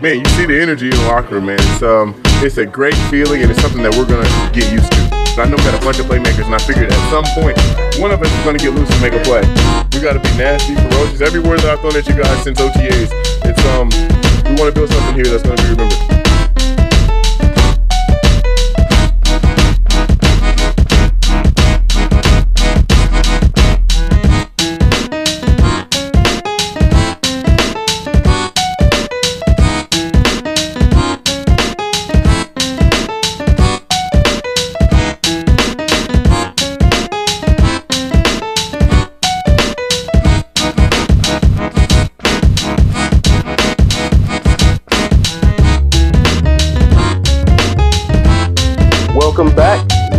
man, you see the energy in the locker room, man. It's um, it's a great feeling, and it's something that we're gonna get used to. I know we got a bunch of playmakers, and I figured at some point one of us is gonna get loose and make a play. We got to be nasty, ferocious. Every word that I've thrown at you guys since OTAs, it's um, we want to build something here that's gonna be remembered.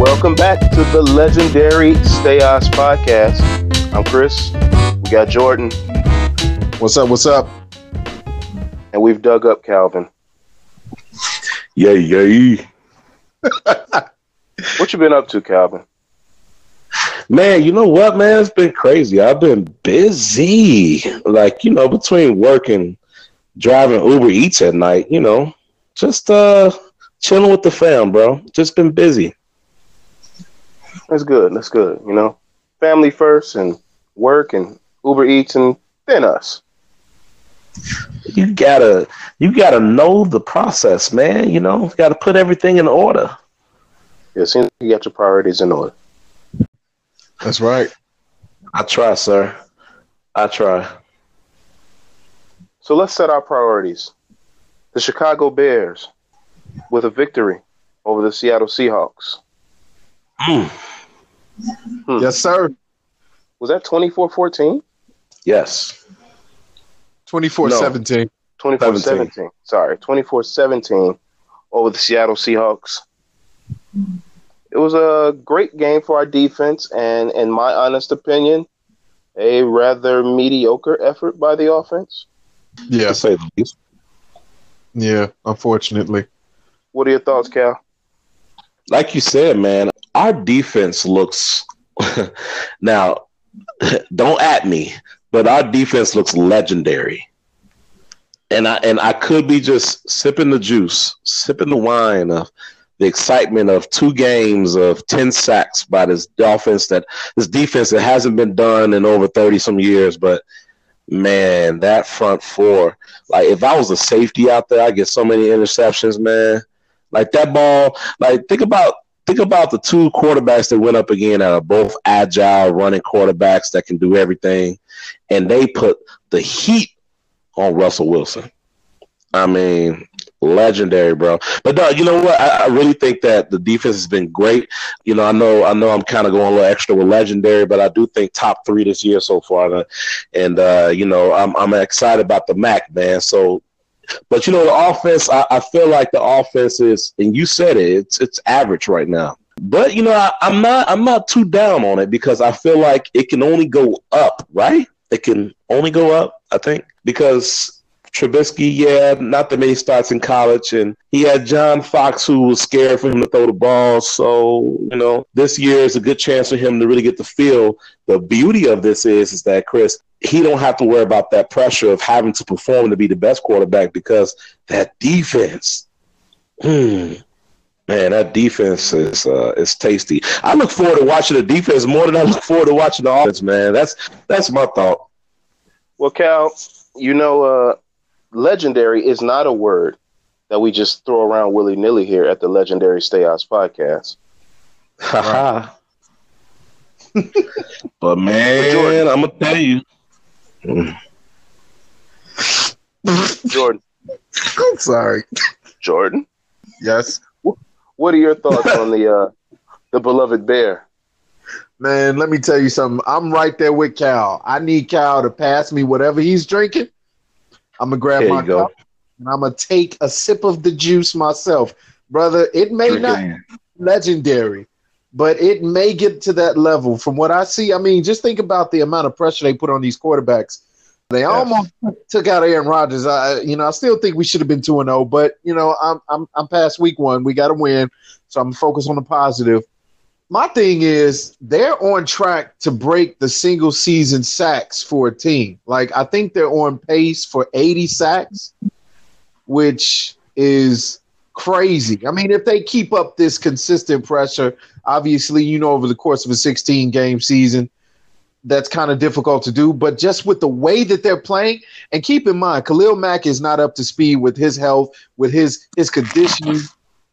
Welcome back to the legendary Stay Oz podcast. I'm Chris. We got Jordan, What's up? What's up? and we've dug up Calvin. Yay, yay. What you been up to, Calvin? Man, you know what, man? It's been crazy. I've been busy. Like, you know, between working, driving Uber Eats at night, you know, just uh chilling with the fam, bro. Just been busy. That's good. That's good. You know, family first, and work, and Uber Eats, and then us. You gotta you gotta know the process, man. You know, you gotta put everything in order. Yeah, it seems like you got your priorities in order. That's right. I try, sir. I try. So let's set our priorities. The Chicago Bears with a victory over the Seattle Seahawks. Mm, Hmm. Yes, sir. Was that 24 14? yes. 24 No. 17. 24 17. Sorry, 24 17 over the Seattle Seahawks. It was a great game for our defense, and in my honest opinion, a rather mediocre effort by the offense. Yeah. say the least. Yeah. Unfortunately. What are your thoughts, Cal? Like you said, man, our defense looks now. Don't at me, but our defense looks legendary. And I and I could be just sipping the juice, sipping the wine of the excitement of two games of ten sacks by this offense that this defense that hasn't been done in over thirty some years. But man, that front four, like if I was a safety out there, I get so many interceptions, man. Like that ball, like think about think about the two quarterbacks that went up again that are both agile running quarterbacks that can do everything, and they put the heat on Russell Wilson. I mean, legendary, bro. But no, you know what? I, I really think that the defense has been great. You know, I know, I know, I'm kind of going a little extra with legendary, but I do think top three this year so far. And uh, you know, I'm I'm excited about the Mack, man. So but you know, the offense, I, I feel like the offense is, and you said it, it's it's average right now. But you know, I, I'm not I'm not too down on it because I feel like it can only go up, right? It can only go up, I think, because Trubisky, yeah, not that many starts in college, and he had John Fox who was scared for him to throw the ball. So you know, this year is a good chance for him to really get the feel. The beauty of this is, is that Chris, he don't have to worry about that pressure of having to perform to be the best quarterback because that defense, hmm, man, that defense is uh, is tasty. I look forward to watching the defense more than I look forward to watching the offense, man. That's that's my thought. Well, Cal, you know, uh, legendary is not a word that we just throw around willy nilly here at the Legendary Stay Oz podcast. Haha. but man, Jordan. I'm gonna tell you. Jordan, I'm sorry. Jordan, Yes. what are your thoughts on the uh, the beloved bear? Man, let me tell you something. I'm right there with Cal. I need Cal to pass me whatever he's drinking. I'm going to grab There my cup and I'm going to take a sip of the juice myself. Brother, it may Drink it not in. legendary, but it may get to that level. From what I see, I mean, just think about the amount of pressure they put on these quarterbacks. They almost took out Aaron Rodgers. I, you know, I still think we should have been two and zero, but you know, I'm I'm I'm past week one. We got to win, so I'm focused on the positive. My thing is they're on track to break the single season sacks for a team. Like I think they're on pace for 80 sacks. which is crazy. I mean, if they keep up this consistent pressure, obviously, you know, over the course of a 16 game season, that's kind of difficult to do. But just with the way that they're playing, and keep in mind, Khalil Mack is not up to speed with his health, with his his conditioning.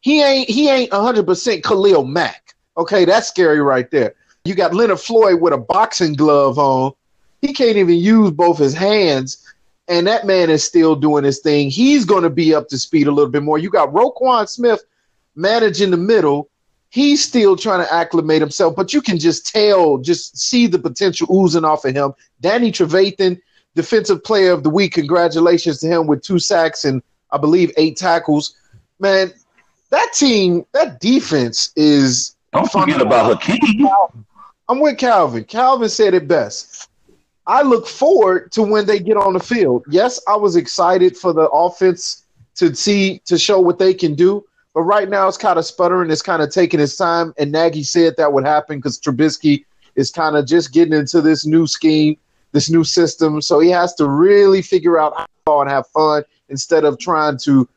He ain't he ain't 100 percent Khalil Mack. Okay, that's scary right there. You got Leonard Floyd with a boxing glove on. He can't even use both his hands and that man is still doing his thing. He's going to be up to speed a little bit more. You got Roquan Smith managing the middle. He's still trying to acclimate himself, but you can just tell, just see the potential oozing off of him. Danny Trevathan, defensive player of the week. Congratulations to him with two sacks and I believe eight tackles. Man, that team, that defense is. Don't forget about Hakeem. I'm with Calvin. Calvin said it best. I look forward to when they get on the field. Yes, I was excited for the offense to see to show what they can do, but right now it's kind of sputtering. It's kind of taking its time. And Nagy said that would happen because Trubisky is kind of just getting into this new scheme, this new system. So he has to really figure out how and have fun instead of trying to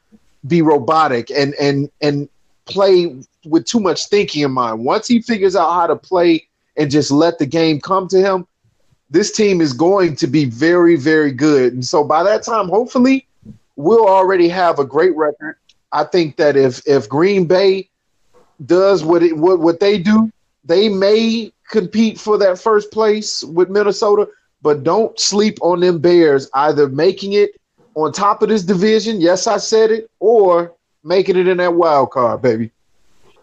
be robotic and and and play with too much thinking in mind. Once he figures out how to play and just let the game come to him, this team is going to be very, very good. And so by that time, hopefully, we'll already have a great record. I think that if if Green Bay does what it what, what they do, they may compete for that first place with Minnesota. But don't sleep on them Bears either making it on top of this division. Yes, I said it, or making it in that wild card, baby.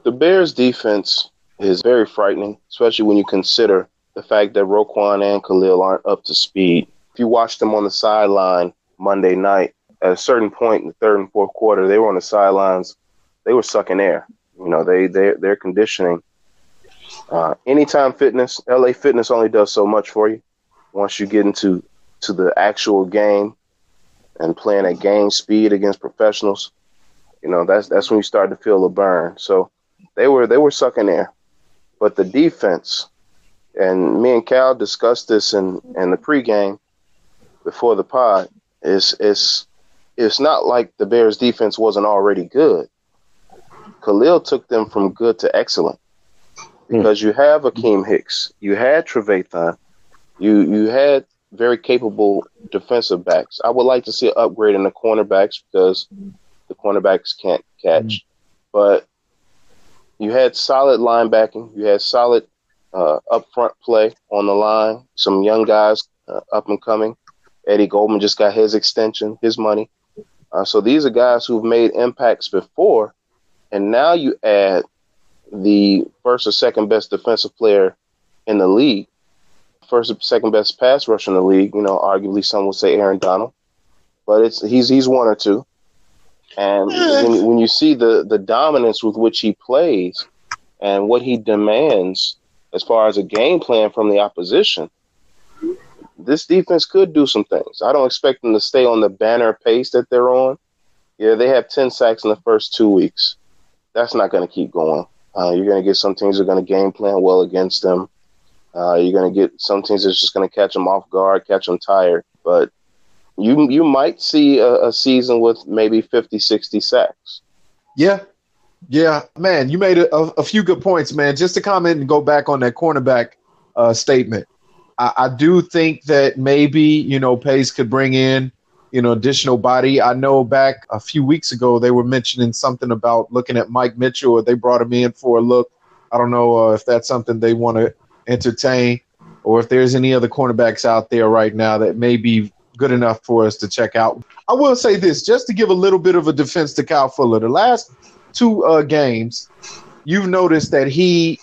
The Bears defense is very frightening, especially when you consider the fact that Roquan and Khalil aren't up to speed. If you watch them on the sideline Monday night, at a certain point in the third and fourth quarter, they were on the sidelines. They were sucking air. You know, they they their conditioning. Uh, anytime fitness, LA Fitness only does so much for you. Once you get into to the actual game and playing at game speed against professionals, you know that's that's when you start to feel a burn. So they were they were sucking air, but the defense and me and Cal discussed this in, in the pregame before the pod. It's it's it's not like the Bears defense wasn't already good. Khalil took them from good to excellent because you have Akiem Hicks, you had Trevathan, you you had very capable defensive backs. I would like to see an upgrade in the cornerbacks because the cornerbacks can't catch, mm-hmm. but you had solid linebacking, you had solid uh, upfront play on the line. Some young guys uh, up and coming. Eddie Goldman just got his extension, his money. Uh, so these are guys who've made impacts before, and now you add the first or second best defensive player in the league, first or second best pass rusher in the league. You know, arguably some would say Aaron Donald, but it's he's he's one or two. And when, when you see the the dominance with which he plays and what he demands as far as a game plan from the opposition, this defense could do some things. I don't expect them to stay on the banner pace that they're on. Yeah, they have 10 sacks in the first two weeks. That's not going to keep going. Uh, you're going to get some teams that are going to game plan well against them. Uh, you're going to get some teams that's just going to catch them off guard, catch them tired. But you you might see a, a season with maybe 50, 60 sacks. Yeah, yeah, man, you made a, a, few good points, man. Just to comment and go back on that cornerback uh, statement, I, I, do think that maybe you know Pace could bring in you know additional body. I know back a few weeks ago they were mentioning something about looking at Mike Mitchell, or they brought him in for a look. I don't know uh, if that's something they want to entertain, or if there's any other cornerbacks out there right now that may be good enough for us to check out. I will say this, just to give a little bit of a defense to Kyle Fuller. The last two uh, games, you've noticed that he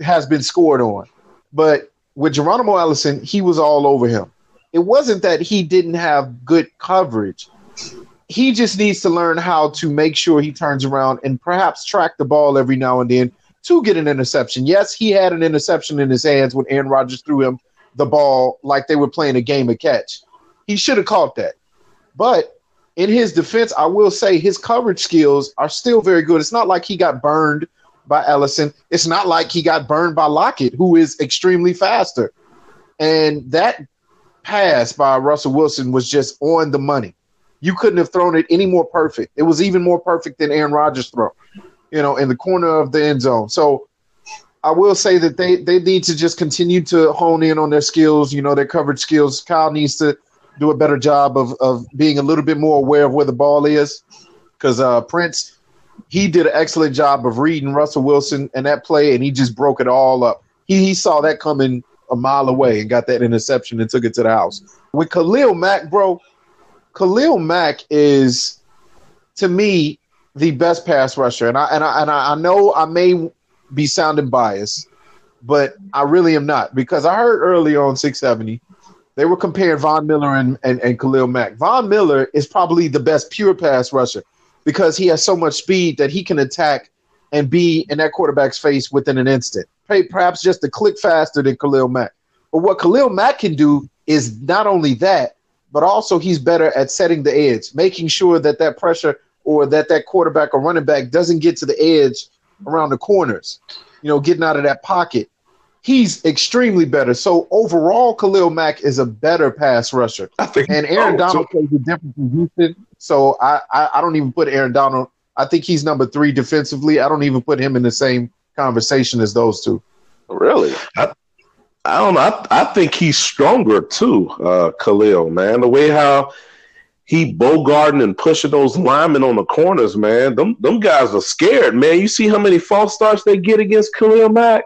has been scored on. But with Geronimo Allison, he was all over him. It wasn't that he didn't have good coverage. He just needs to learn how to make sure he turns around and perhaps track the ball every now and then to get an interception. Yes, he had an interception in his hands when Aaron Rodgers threw him the ball like they were playing a game of catch. He should have caught that. But in his defense, I will say his coverage skills are still very good. It's not like he got burned by Allison. It's not like he got burned by Lockett, who is extremely faster. And that pass by Russell Wilson was just on the money. you couldn't have thrown it any more perfect. It was even more perfect than Aaron Rodgers' throw, you know, in the corner of the end zone. So I will say that they, they need to just continue to hone in on their skills, you know, their coverage skills. Kyle needs to do a better job of, of being a little bit more aware of where the ball is because uh, Prince, he did an excellent job of reading Russell Wilson and that play, and he just broke it all up. He, he saw that coming a mile away and got that interception and took it to the house. With Khalil Mack, bro, Khalil Mack is to me the best pass rusher, and I and I and I know I may be sounding biased, but I really am not because I heard early on 670 they were comparing Von Miller and, and, and Khalil Mack. Von Miller is probably the best pure pass rusher because he has so much speed that he can attack and be in that quarterback's face within an instant. Perhaps just a click faster than Khalil Mack. But what Khalil Mack can do is not only that, but also he's better at setting the edge, making sure that that pressure or that that quarterback or running back doesn't get to the edge around the corners, you know, getting out of that pocket he's extremely better. So overall, Khalil Mack is a better pass rusher. I think, and Aaron oh, Donald so, plays a different position. So I, I, I don't even put Aaron Donald. I think he's number three defensively. I don't even put him in the same conversation as those two. Really? I, I don't know. I, I think he's stronger too, uh, Khalil, man. The way how he bogarting and pushing those linemen on the corners, man. Them them guys are scared, man. You see how many false starts they get against Khalil Mack?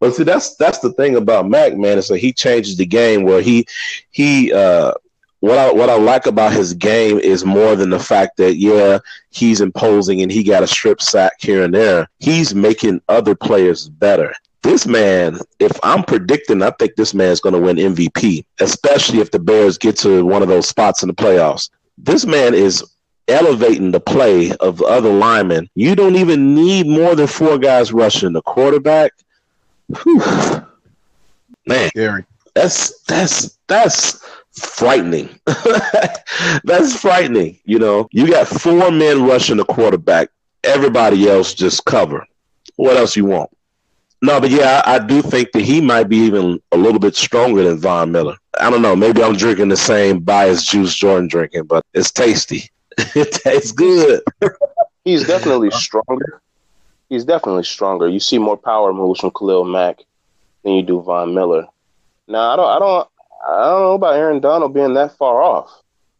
But see, that's that's the thing about Mack, man. Is that he changes the game where he he uh, what I what I like about his game is more than the fact that yeah he's imposing and he got a strip sack here and there. He's making other players better. This man, if I'm predicting, I think this man's going to win MVP, especially if the Bears get to one of those spots in the playoffs. This man is elevating the play of the other linemen. You don't even need more than four guys rushing the quarterback, Whew. Man, Scary. that's that's that's frightening. that's frightening. You know, you got four men rushing the quarterback. Everybody else just cover. What else you want? No, but yeah, I, I, do think that he might be even a little bit stronger than Von Miller. I don't know. Maybe I'm drinking the same biased juice Jordan drinking, but it's tasty. it tastes good. He's definitely stronger he's definitely stronger. You see more power moves from Khalil Mack than you do Von Miller. Now I don't I don't I don't know about Aaron Donald being that far off.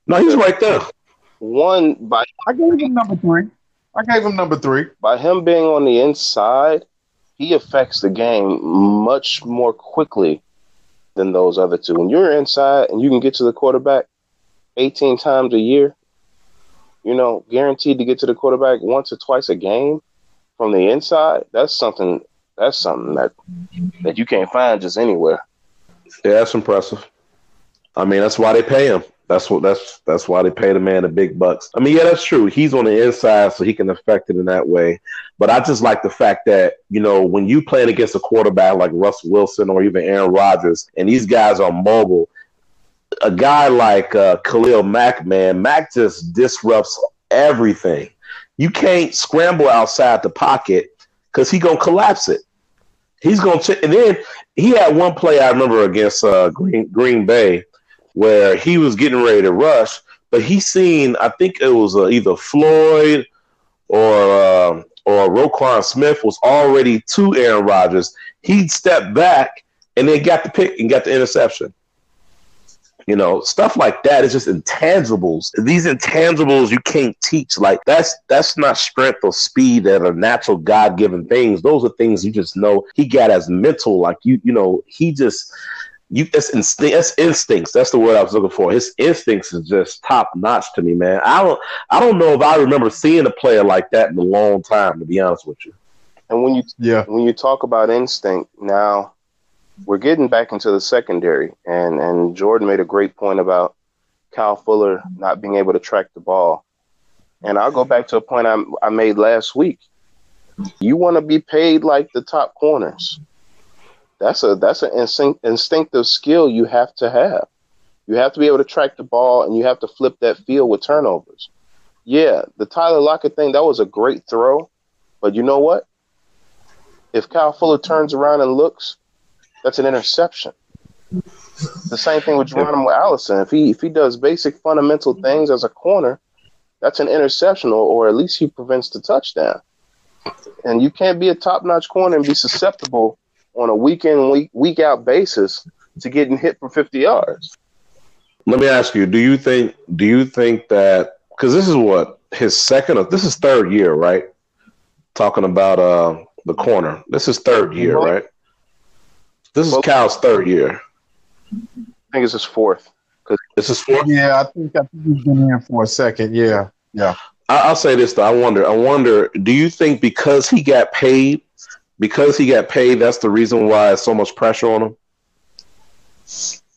No, he's right there. One by I gave him number three. I gave him number three. By him being on the inside, he affects the game much more quickly than those other two. When you're inside and you can get to the quarterback 18 times a year, you know, guaranteed to get to the quarterback once or twice a game, from the inside, that's something that's something that that you can't find just anywhere. Yeah, that's impressive. I mean, that's why they pay him. That's what that's that's why they pay the man the big bucks. I mean, yeah, that's true. He's on the inside, so he can affect it in that way. But I just like the fact that you know when you playing against a quarterback like Russell Wilson or even Aaron Rodgers, and these guys are mobile. A guy like uh, Khalil Mack, man, Mack just disrupts everything. You can't scramble outside the pocket because he's gonna collapse it. He's gonna ch- and then he had one play I remember against uh, Green Green Bay where he was getting ready to rush, but he seen I think it was uh, either Floyd or uh, or Roquan Smith was already to Aaron Rodgers. He stepped back and then got the pick and got the interception. You know, stuff like that is just intangibles. These intangibles you can't teach. Like that's that's not strength or speed that are natural God given things. Those are things you just know he got as mental. Like you, you know, he just you that's instinct that's instincts. That's the word I was looking for. His instincts is just top notch to me, man. I don't I don't know if I remember seeing a player like that in a long time, to be honest with you. And when you yeah when you talk about instinct now we're getting back into the secondary, and and Jordan made a great point about Kyle Fuller not being able to track the ball. And I'll go back to a point I, I made last week. You want to be paid like the top corners. That's a that's an instinct, instinctive skill you have to have. You have to be able to track the ball, and you have to flip that field with turnovers. Yeah, the Tyler Lockett thing that was a great throw, but you know what? If Kyle Fuller turns around and looks, that's an interception. The same thing with Geronimo Allison. If he if he does basic fundamental things as a corner, that's an interception, or, or at least he prevents the touchdown. And you can't be a top notch corner and be susceptible on a week in week week out basis to getting hit for fifty yards. Let me ask you: Do you think? Do you think that? Because this is what his second. Or, this is third year, right? Talking about uh the corner. This is third year, right? This is Cal's third year. I think it's his fourth. This is fourth. Yeah, I think I think he's been here for a second. Yeah, yeah. I, will say this though. I wonder. I wonder. Do you think because he got paid, because he got paid, that's the reason why it's so much pressure on him?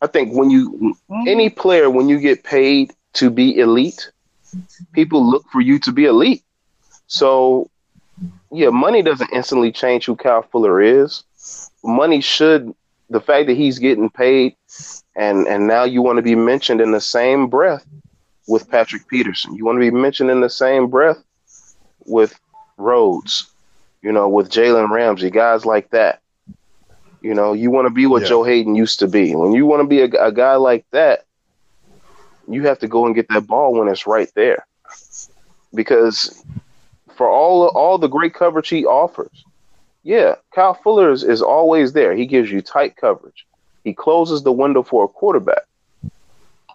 I think when you any player when you get paid to be elite, people look for you to be elite. So yeah, money doesn't instantly change who Cal Fuller is. Money should the fact that he's getting paid and and now you want to be mentioned in the same breath with Patrick Peterson. You want to be mentioned in the same breath with Rhodes, you know, with Jalen Ramsey, guys like that. You know, you want to be what yeah. Joe Haden used to be. When you want to be a, a guy like that, you have to go and get that ball when it's right there. Because for all all the great coverage he offers, yeah, Kyle Fuller is, is always there. He gives you tight coverage. He closes the window for a quarterback.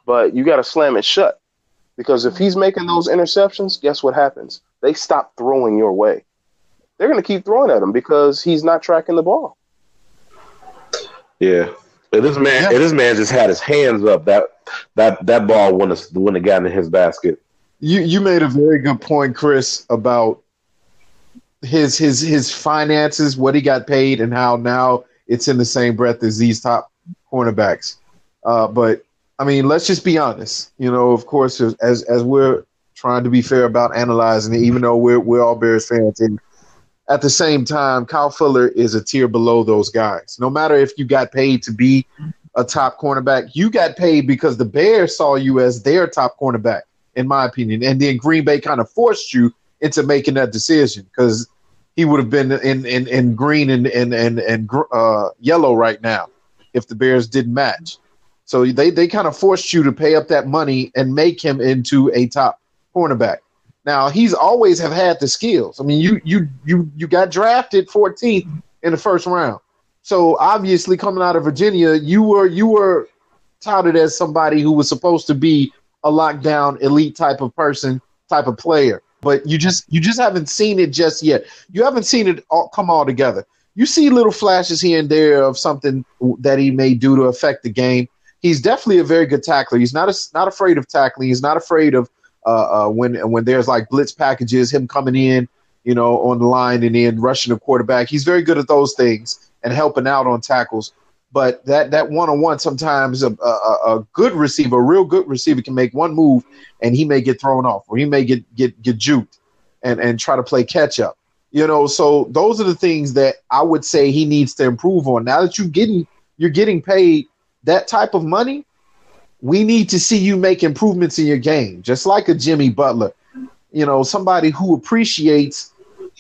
But you got to slam it shut. Because if he's making those interceptions, guess what happens? They stop throwing your way. They're going to keep throwing at him because he's not tracking the ball. Yeah. If this man, yeah. if this man just had his hands up, that that that ball wouldn't have, wouldn't have gotten in his basket. You you made a very good point, Chris, about his his his finances, what he got paid, and how now it's in the same breath as these top cornerbacks. Uh, but I mean, let's just be honest. You know, of course, as as we're trying to be fair about analyzing it, even though we're we're all Bears fans, and at the same time, Kyle Fuller is a tier below those guys. No matter if you got paid to be a top cornerback, you got paid because the Bears saw you as their top cornerback, in my opinion. And then Green Bay kind of forced you into making that decision because he would have been in, in, in green and, and, and, and uh, yellow right now if the Bears didn't match. So they, they kind of forced you to pay up that money and make him into a top cornerback. Now he's always have had the skills. I mean, you you you you got drafted 14th in the first round. So obviously, coming out of Virginia, you were you were touted as somebody who was supposed to be a lockdown elite type of person, type of player. But you just you just haven't seen it just yet. You haven't seen it all come all together. You see little flashes here and there of something that he may do to affect the game. He's definitely a very good tackler. He's not a, not afraid of tackling. He's not afraid of uh, uh, when when there's like blitz packages, him coming in, you know, on the line and then rushing the quarterback. He's very good at those things and helping out on tackles. But that that one on one sometimes a, a, a, good receiver, a real good receiver, can make one move and he may get thrown off or he may get get get juked and and try to play catch up. You know, so those are the things that I would say he needs to improve on. Now that you're getting you're getting paid that type of money, we need to see you make improvements in your game, just like a Jimmy Butler. You know, somebody who appreciates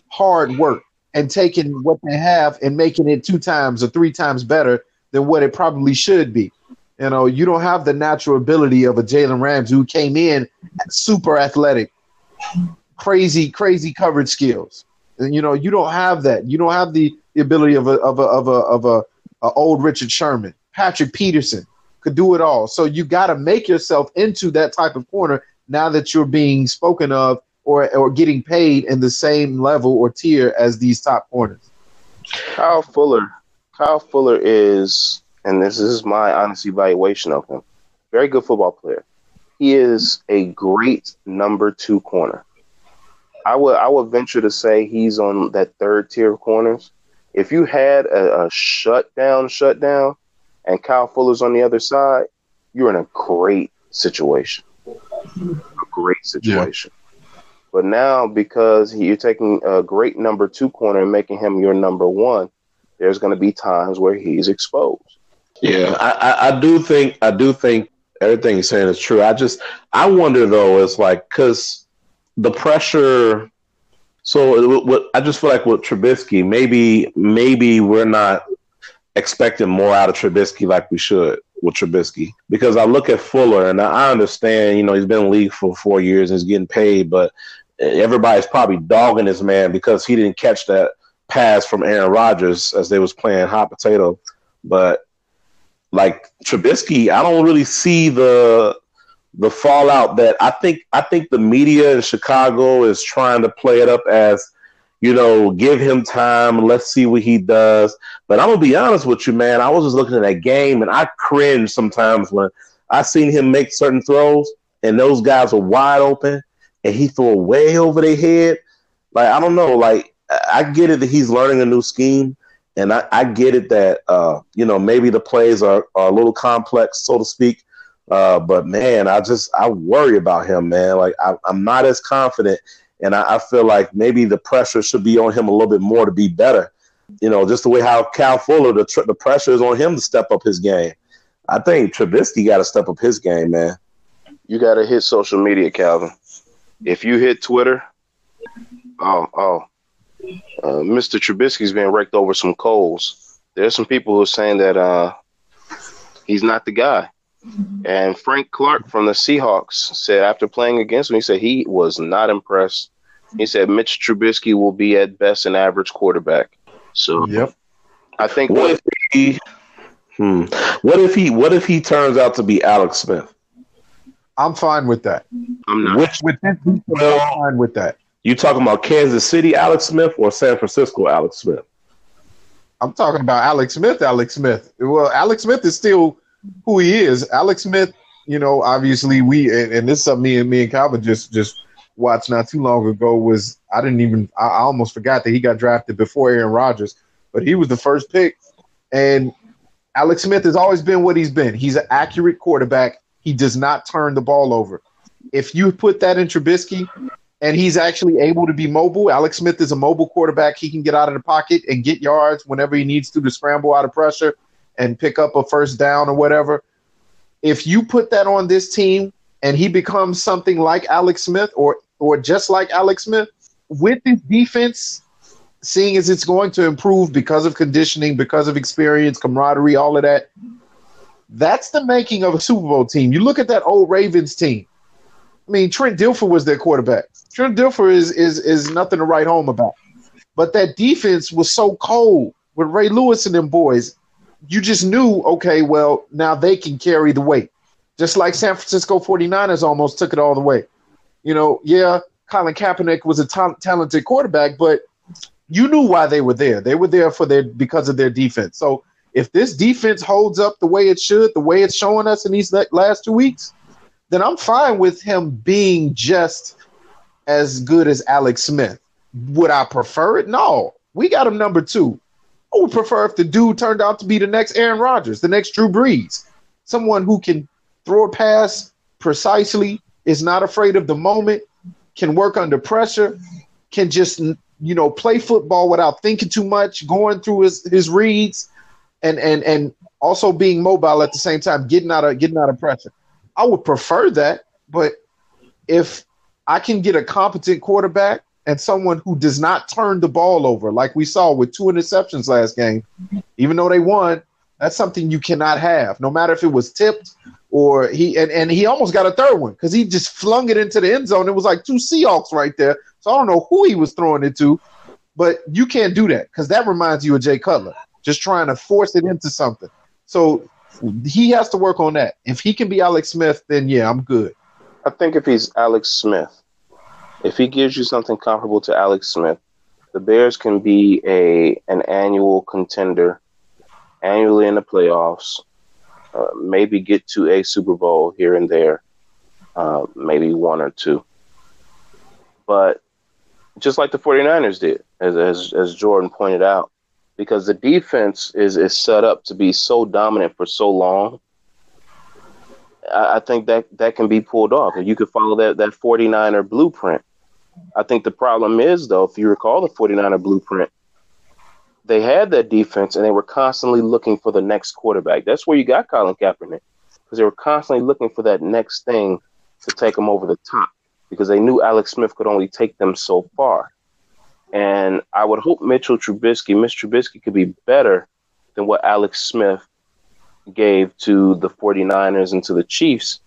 hard work and taking what they have and making it two times or three times better than what it probably should be. You know, you don't have the natural ability of a Jalen Ramsey who came in super athletic, crazy, crazy coverage skills. And you know, you don't have that. You don't have the, the ability of a of a of a of a, a old Richard Sherman, Patrick Peterson, could do it all. So you got to make yourself into that type of corner now that you're being spoken of or or getting paid in the same level or tier as these top corners. Kyle Fuller, Kyle Fuller is, and this is my honest evaluation of him, very good football player. He is a great number two corner. I would I would venture to say he's on that third tier of corners. If you had a, a shutdown, shutdown, and Kyle Fuller's on the other side, you're in a great situation. A great situation. Yeah. But now, because you're taking a great number two corner and making him your number one, there's going to be times where he's exposed. Yeah, I, I, I do think I do think everything you're saying is true. I just I wonder though, it's like because the pressure. So what I just feel like with Trubisky, maybe maybe we're not expecting more out of Trubisky like we should with Trubisky because I look at Fuller and I understand, you know, he's been in league for four years and he's getting paid, but everybody's probably dogging this man because he didn't catch that pass from Aaron Rodgers as they was playing hot potato. But like Trubisky, I don't really see the the fallout that I think I think the media in Chicago is trying to play it up as you know, give him time. Let's see what he does. But I'm gonna be honest with you, man. I was just looking at that game and I cringe sometimes when I seen him make certain throws and those guys were wide open and he threw way over their head. Like I don't know, like I get it that he's learning a new scheme, and I, I get it that uh, you know maybe the plays are, are a little complex, so to speak. Uh, but man, I just I worry about him, man. Like I, am not as confident, and I, I, feel like maybe the pressure should be on him a little bit more to be better. You know, just the way how Cal Fuller, the tr- the pressure is on him to step up his game. I think Trubisky got to step up his game, man. You got to hit social media, Calvin. If you hit Twitter, oh oh, uh, Mr. Trubisky's been wrecked over some coals. There's some people who are saying that uh, he's not the guy. And Frank Clark from the Seahawks said after playing against him, he said he was not impressed. He said Mitch Trubisky will be at best an average quarterback. So, yep. I think what if he, hmm, what if he, what if he turns out to be Alex Smith? I'm fine with that. I'm not. Which with this, I'm fine with that. You talking about Kansas City Alex Smith or San Francisco Alex Smith? I'm talking about Alex Smith. Alex Smith. Well, Alex Smith is still who he is. Alex Smith. You know, obviously we and, and this is something me and me and Calvin just just watched not too long ago. Was I didn't even I, I almost forgot that he got drafted before Aaron Rodgers, but he was the first pick. And Alex Smith has always been what he's been. He's an accurate quarterback. He does not turn the ball over. If you put that in Trubisky, and he's actually able to be mobile. Alex Smith is a mobile quarterback. He can get out of the pocket and get yards whenever he needs to to scramble out of pressure and pick up a first down or whatever. If you put that on this team and he becomes something like Alex Smith or or just like Alex Smith with this defense, seeing as it's going to improve because of conditioning, because of experience, camaraderie, all of that. That's the making of a Super Bowl team. You look at that old Ravens team. I mean, Trent Dilfer was their quarterback. Trent Dilfer is is is nothing to write home about. But that defense was so cold with Ray Lewis and them boys. You just knew, okay, well, now they can carry the weight. Just like San Francisco 49ers almost took it all the way. You know, yeah, Colin Kaepernick was a ta- talented quarterback, but you knew why they were there. They were there for their because of their defense. So if this defense holds up the way it should, the way it's showing us in these last two weeks, then I'm fine with him being just as good as Alex Smith. Would I prefer it? No. We got him number two. I would prefer if the dude turned out to be the next Aaron Rodgers, the next Drew Brees, someone who can throw a pass precisely, is not afraid of the moment, can work under pressure, can just you know play football without thinking too much, going through his, his reads, and and and also being mobile at the same time, getting out of getting out of pressure. I would prefer that, but if I can get a competent quarterback and someone who does not turn the ball over, like we saw with two interceptions last game, even though they won, that's something you cannot have. No matter if it was tipped or he and, and he almost got a third one because he just flung it into the end zone. It was like two Seahawks right there. So I don't know who he was throwing it to, but you can't do that because that reminds you of Jay Cutler, just trying to force it into something. So he has to work on that. If he can be Alex Smith, then yeah, I'm good. I think if he's Alex Smith, if he gives you something comparable to Alex Smith, the Bears can be a an annual contender, annually in the playoffs, uh, maybe get to a Super Bowl here and there, uh, maybe one or two. But just like the 49ers did, as, as, as Jordan pointed out, because the defense is is set up to be so dominant for so long. I, think that that can be pulled off. If you could follow that that 49er blueprint. I think the problem is though, if you recall the 49er blueprint, they had that defense and they were constantly looking for the next quarterback. That's where you got Colin Kaepernick because they were constantly looking for that next thing to take them over the top because they knew Alex Smith could only take them so far. And I would hope Mitchell Trubisky, Mr. Trubisky, could be better than what Alex Smith gave to the 49ers and to the Chiefs.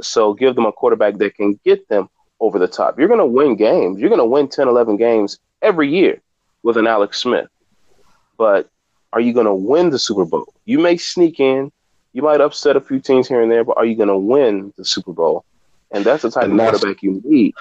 So give them a quarterback that can get them over the top. You're going to win games. You're going to win 10, 11 games every year with an Alex Smith. But are you going to win the Super Bowl? You may sneak in. You might upset a few teams here and there, but are you going to win the Super Bowl? And that's the type and of quarterback you need.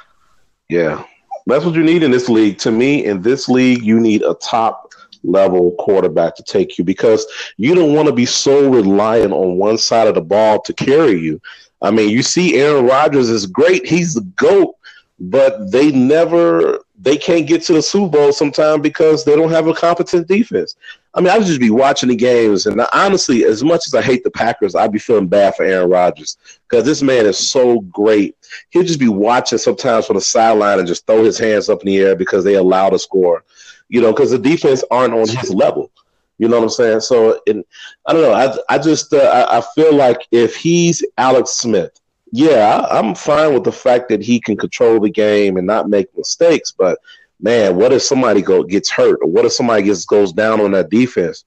Yeah. That's what you need in this league. To me, in this league, you need a top level quarterback to take you because you don't want to be so reliant on one side of the ball to carry you. I mean, you see Aaron Rodgers is great. He's the GOAT, but they never they can't get to the Super Bowl sometimes because they don't have a competent defense. I mean, I would just be watching the games, and honestly, as much as I hate the Packers, I'd be feeling bad for Aaron Rodgers because this man is so great. He'll just be watching sometimes from the sideline and just throw his hands up in the air because they allow to score, you know, because the defense aren't on his level. You know what I'm saying? So, and I don't know. I I just uh, I, I feel like if he's Alex Smith, yeah, I, I'm fine with the fact that he can control the game and not make mistakes. But man, what if somebody go gets hurt, or what if somebody gets goes down on that defense?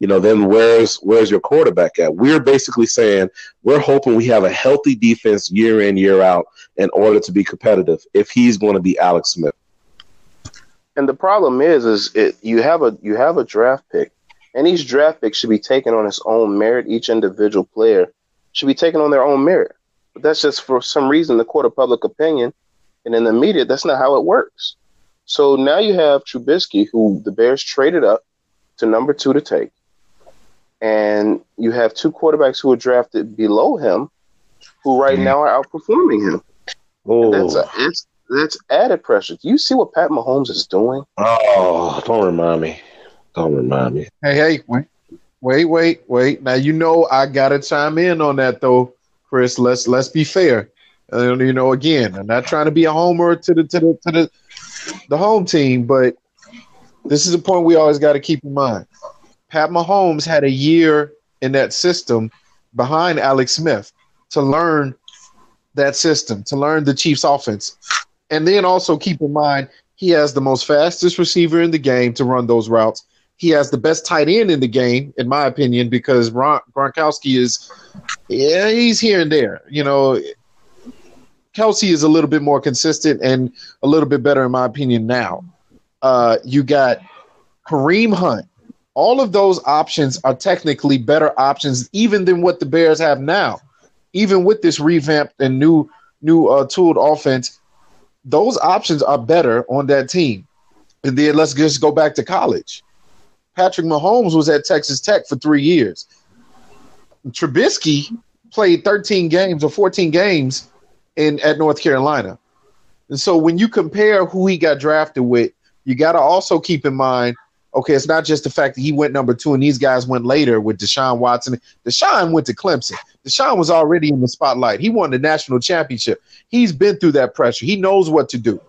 You know, then where's where's your quarterback at? We're basically saying we're hoping we have a healthy defense year in year out in order to be competitive. If he's going to be Alex Smith, and the problem is, is it you have a you have a draft pick and each draft pick should be taken on its own merit. Each individual player should be taken on their own merit. But that's just for some reason the court of public opinion and in the media, that's not how it works. So now you have Trubisky, who the Bears traded up to number two to take. And you have two quarterbacks who were drafted below him, who right mm-hmm. now are outperforming him. Oh. That's, a, that's, that's added pressure. Do you see what Pat Mahomes is doing? Oh, don't remind me. Don't remind me. Hey, hey, wait, wait, wait, wait. Now you know I gotta chime in on that though, Chris. Let's let's be fair. And you know, again, I'm not trying to be a homer to the to the to the the home team, but this is a point we always got to keep in mind. Pat Mahomes had a year in that system behind Alex Smith to learn that system, to learn the Chiefs offense. And then also keep in mind he has the most fastest receiver in the game to run those routes. He has the best tight end in the game, in my opinion, because Ron, Gronkowski is, yeah, he's here and there. You know, Kelce is a little bit more consistent and a little bit better, in my opinion, now. Uh, you got Kareem Hunt. All of those options are technically better options, even than what the Bears have now. Even with this revamped and new, new uh, tooled offense, those options are better on that team. And then let's just go back to college. Patrick Mahomes was at Texas Tech for three years. Trubisky played 13 games or 14 games in at North Carolina. And so when you compare who he got drafted with, you got to also keep in mind okay, it's not just the fact that he went number two and these guys went later with Deshaun Watson. Deshaun went to Clemson. Deshaun was already in the spotlight. He won the national championship. He's been through that pressure. He knows what to do.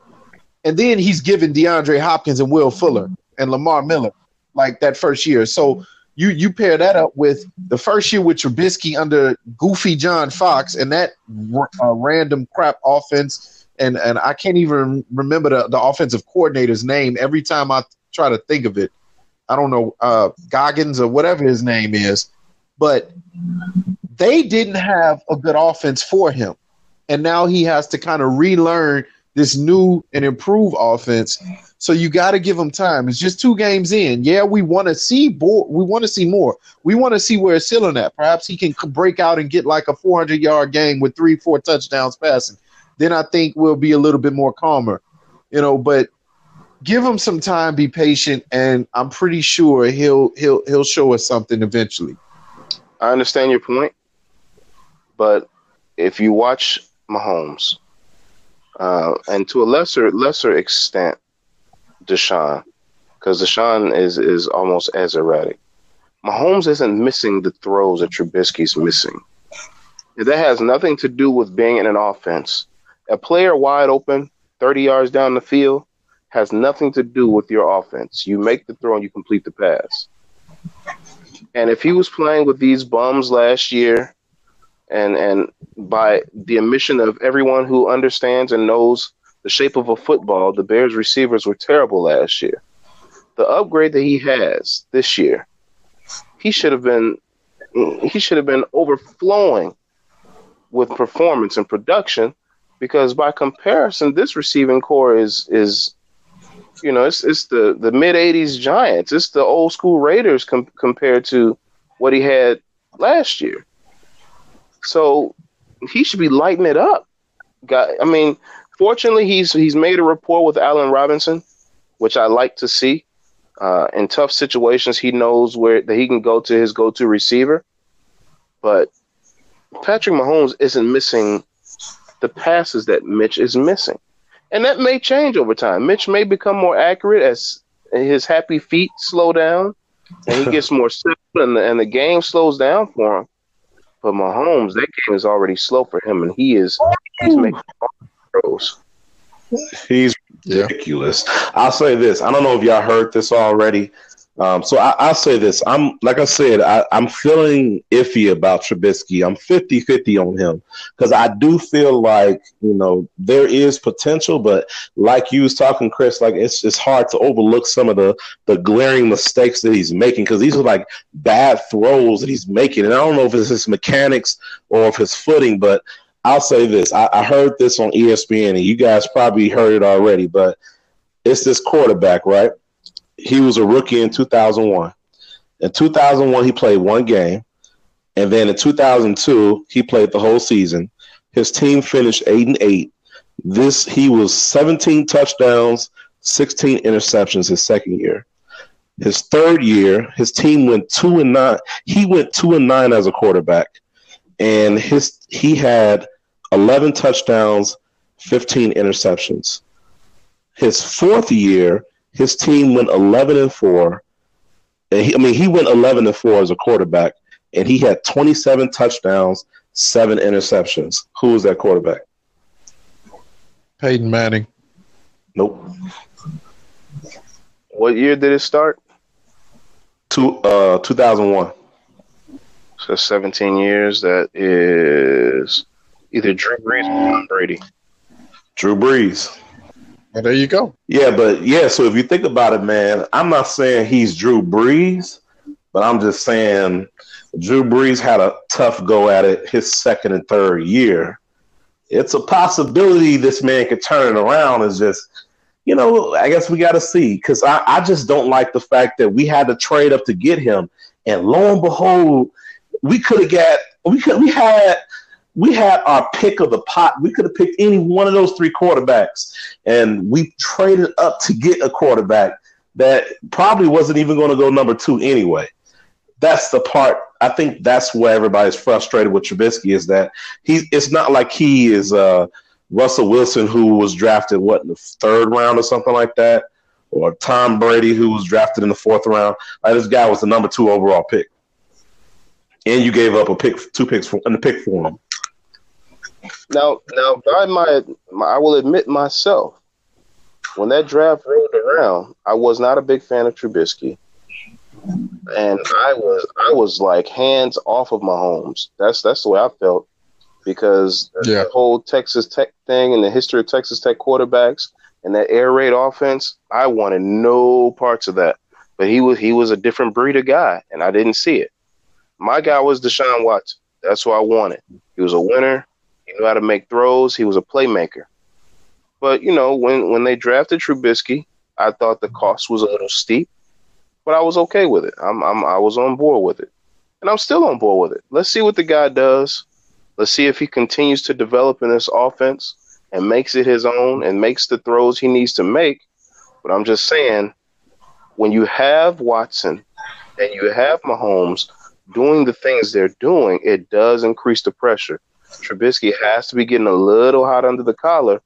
And then he's given DeAndre Hopkins and Will Fuller and Lamar Miller like that first year. So you you pair that up with the first year with Trubisky under Goofy John Fox and that uh, random crap offense, and and I can't even remember the, the offensive coordinator's name every time I try to think of it. I don't know uh, Goggins or whatever his name is, but they didn't have a good offense for him, and now he has to kind of relearn this new and improved offense so you got to give him time. It's just two games in. Yeah, we want to see more. We want to see more. We want to see where it's ceiling at. Perhaps he can break out and get like a 400 yard game with three, four touchdowns passing. Then I think we'll be a little bit more calmer, you know. But give him some time, be patient, and I'm pretty sure he'll he'll he'll show us something eventually. I understand your point, but if you watch Mahomes, uh, and to a lesser lesser extent, Deshaun because Deshaun is is almost as erratic. Mahomes isn't missing the throws that Trubisky's missing. That has nothing to do with being in an offense. A player wide open, 30 yards down the field, has nothing to do with your offense. You make the throw and you complete the pass. And if he was playing with these bums last year, and and by the admission of everyone who understands and knows the shape of a football, the Bears receivers were terrible last year. The upgrade that he has this year he should have been he should have been overflowing with performance and production because by comparison, this receiving corps is is you know it's it's the the mid '80s Giants, it's the old school Raiders com- compared to what he had last year. So he should be lighting it up. Got, I mean, fortunately, he's he's made a rapport with Allen Robinson, which I like to see. Uh, in tough situations, he knows where that he can go to his go-to receiver. But Patrick Mahomes isn't missing the passes that Mitch is missing. And that may change over time. Mitch may become more accurate as his happy feet slow down and he gets more simple and the, and the game slows down for him. But Mahomes, that game is already slow for him and he is he's making throws. He's ridiculous. I'll say this. I don't know if y'all heard this already. Um, so I, will say this. I'm like I said, I, am feeling iffy about Trubisky. I'm 50 50 on him because I do feel like, you know, there is potential, but like you was talking, Chris, like it's it's hard to overlook some of the the glaring mistakes that he's making because these are like bad throws that he's making. And I don't know if it's his mechanics or if his footing, but I'll say this. I, I heard this on ESPN and you guys probably heard it already, but it's this quarterback, right? He was a rookie in 2001. In 2001, he played one game. And then in 2002, he played the whole season. His team finished 8 and 8. This he was 17 touchdowns, 16 interceptions his second year. His third year, his team went 2 and 9. He went 2 and 9 as a quarterback. And his he had 11 touchdowns, 15 interceptions. His fourth year, his team went 11 and 4. And he, I mean, he went 11 and 4 as a quarterback, and he had 27 touchdowns, seven interceptions. Who was that quarterback? Peyton Manning. Nope. What year did it start? Two, uh, 2001. So 17 years. That is either Drew Brees or Tom Brady. Drew Brees. Well, there you go. Yeah, but yeah, so if you think about it, man, I'm not saying he's Drew Brees, but I'm just saying Drew Brees had a tough go at it his second and third year. It's a possibility this man could turn it around. Is just, you know, I guess we got to see because I, I just don't like the fact that we had to trade up to get him, and lo and behold, we could have got we could we had we had our pick of the pot. We could have picked any one of those three quarterbacks, and we traded up to get a quarterback that probably wasn't even going to go number two anyway. That's the part. I think that's where everybody's frustrated with Trubisky is that he. It's not like he is uh, Russell Wilson who was drafted what in the third round or something like that, or Tom Brady who was drafted in the fourth round. Like this guy was the number two overall pick, and you gave up a pick, two picks for, and the pick for him. Now, now, by my, my, I will admit myself, when that draft rolled around, I was not a big fan of Trubisky, and I was, I was like hands off of Mahomes. That's that's the way I felt because yeah. the whole Texas Tech thing and the history of Texas Tech quarterbacks and that air raid offense, I wanted no parts of that. But he was he was a different breed of guy, and I didn't see it. My guy was Deshaun Watson. That's who I wanted. He was a winner. He knew how to make throws. He was a playmaker. But you know, when when they drafted Trubisky, I thought the cost was a little steep, but I was okay with it. I'm, I'm I was on board with it, and I'm still on board with it. Let's see what the guy does. Let's see if he continues to develop in this offense and makes it his own and makes the throws he needs to make. But I'm just saying, when you have Watson and you have Mahomes doing the things they're doing, it does increase the pressure. Trubisky has to be getting a little hot under the collar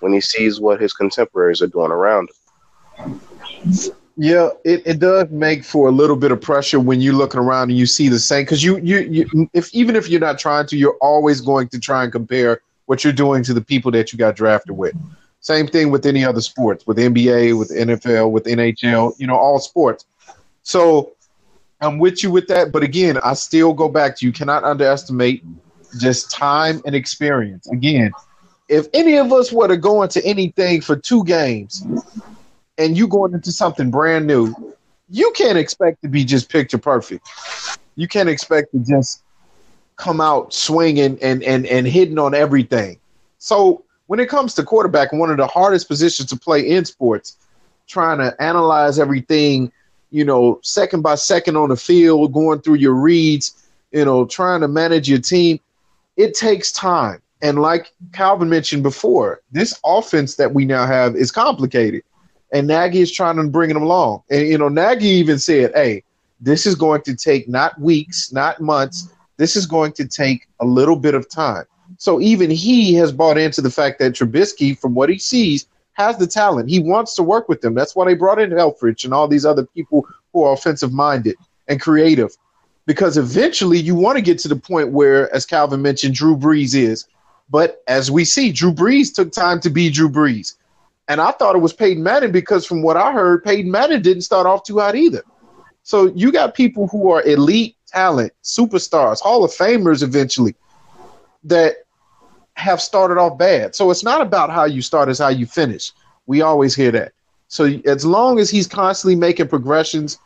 when he sees what his contemporaries are doing around him. Yeah, it, it does make for a little bit of pressure when you're looking around and you see the same because you, you you if even if you're not trying to, you're always going to try and compare what you're doing to the people that you got drafted with. Same thing with any other sports, with NBA, with NFL, with NHL, you know, all sports. So I'm with you with that, but again, I still go back to you cannot underestimate just time and experience. Again, if any of us were to go into anything for two games and you going into something brand new, you can't expect to be just picture perfect. You can't expect to just come out swinging and and and hitting on everything. So when it comes to quarterback, one of the hardest positions to play in sports, trying to analyze everything, you know, second by second on the field, going through your reads, you know, trying to manage your team, it takes time. And like Calvin mentioned before, this offense that we now have is complicated. And Nagy is trying to bring them along. And, you know, Nagy even said, hey, this is going to take not weeks, not months. This is going to take a little bit of time. So even he has bought into the fact that Trubisky, from what he sees, has the talent. He wants to work with them. That's why they brought in Helfrich and all these other people who are offensive minded and creative. Because eventually you want to get to the point where, as Calvin mentioned, Drew Brees is. But as we see, Drew Brees took time to be Drew Brees. And I thought it was Peyton Manning because from what I heard, Peyton Manning didn't start off too hot either. So you got people who are elite talent, superstars, Hall of Famers eventually, that have started off bad. So it's not about how you start, it's how you finish. We always hear that. So as long as he's constantly making progressions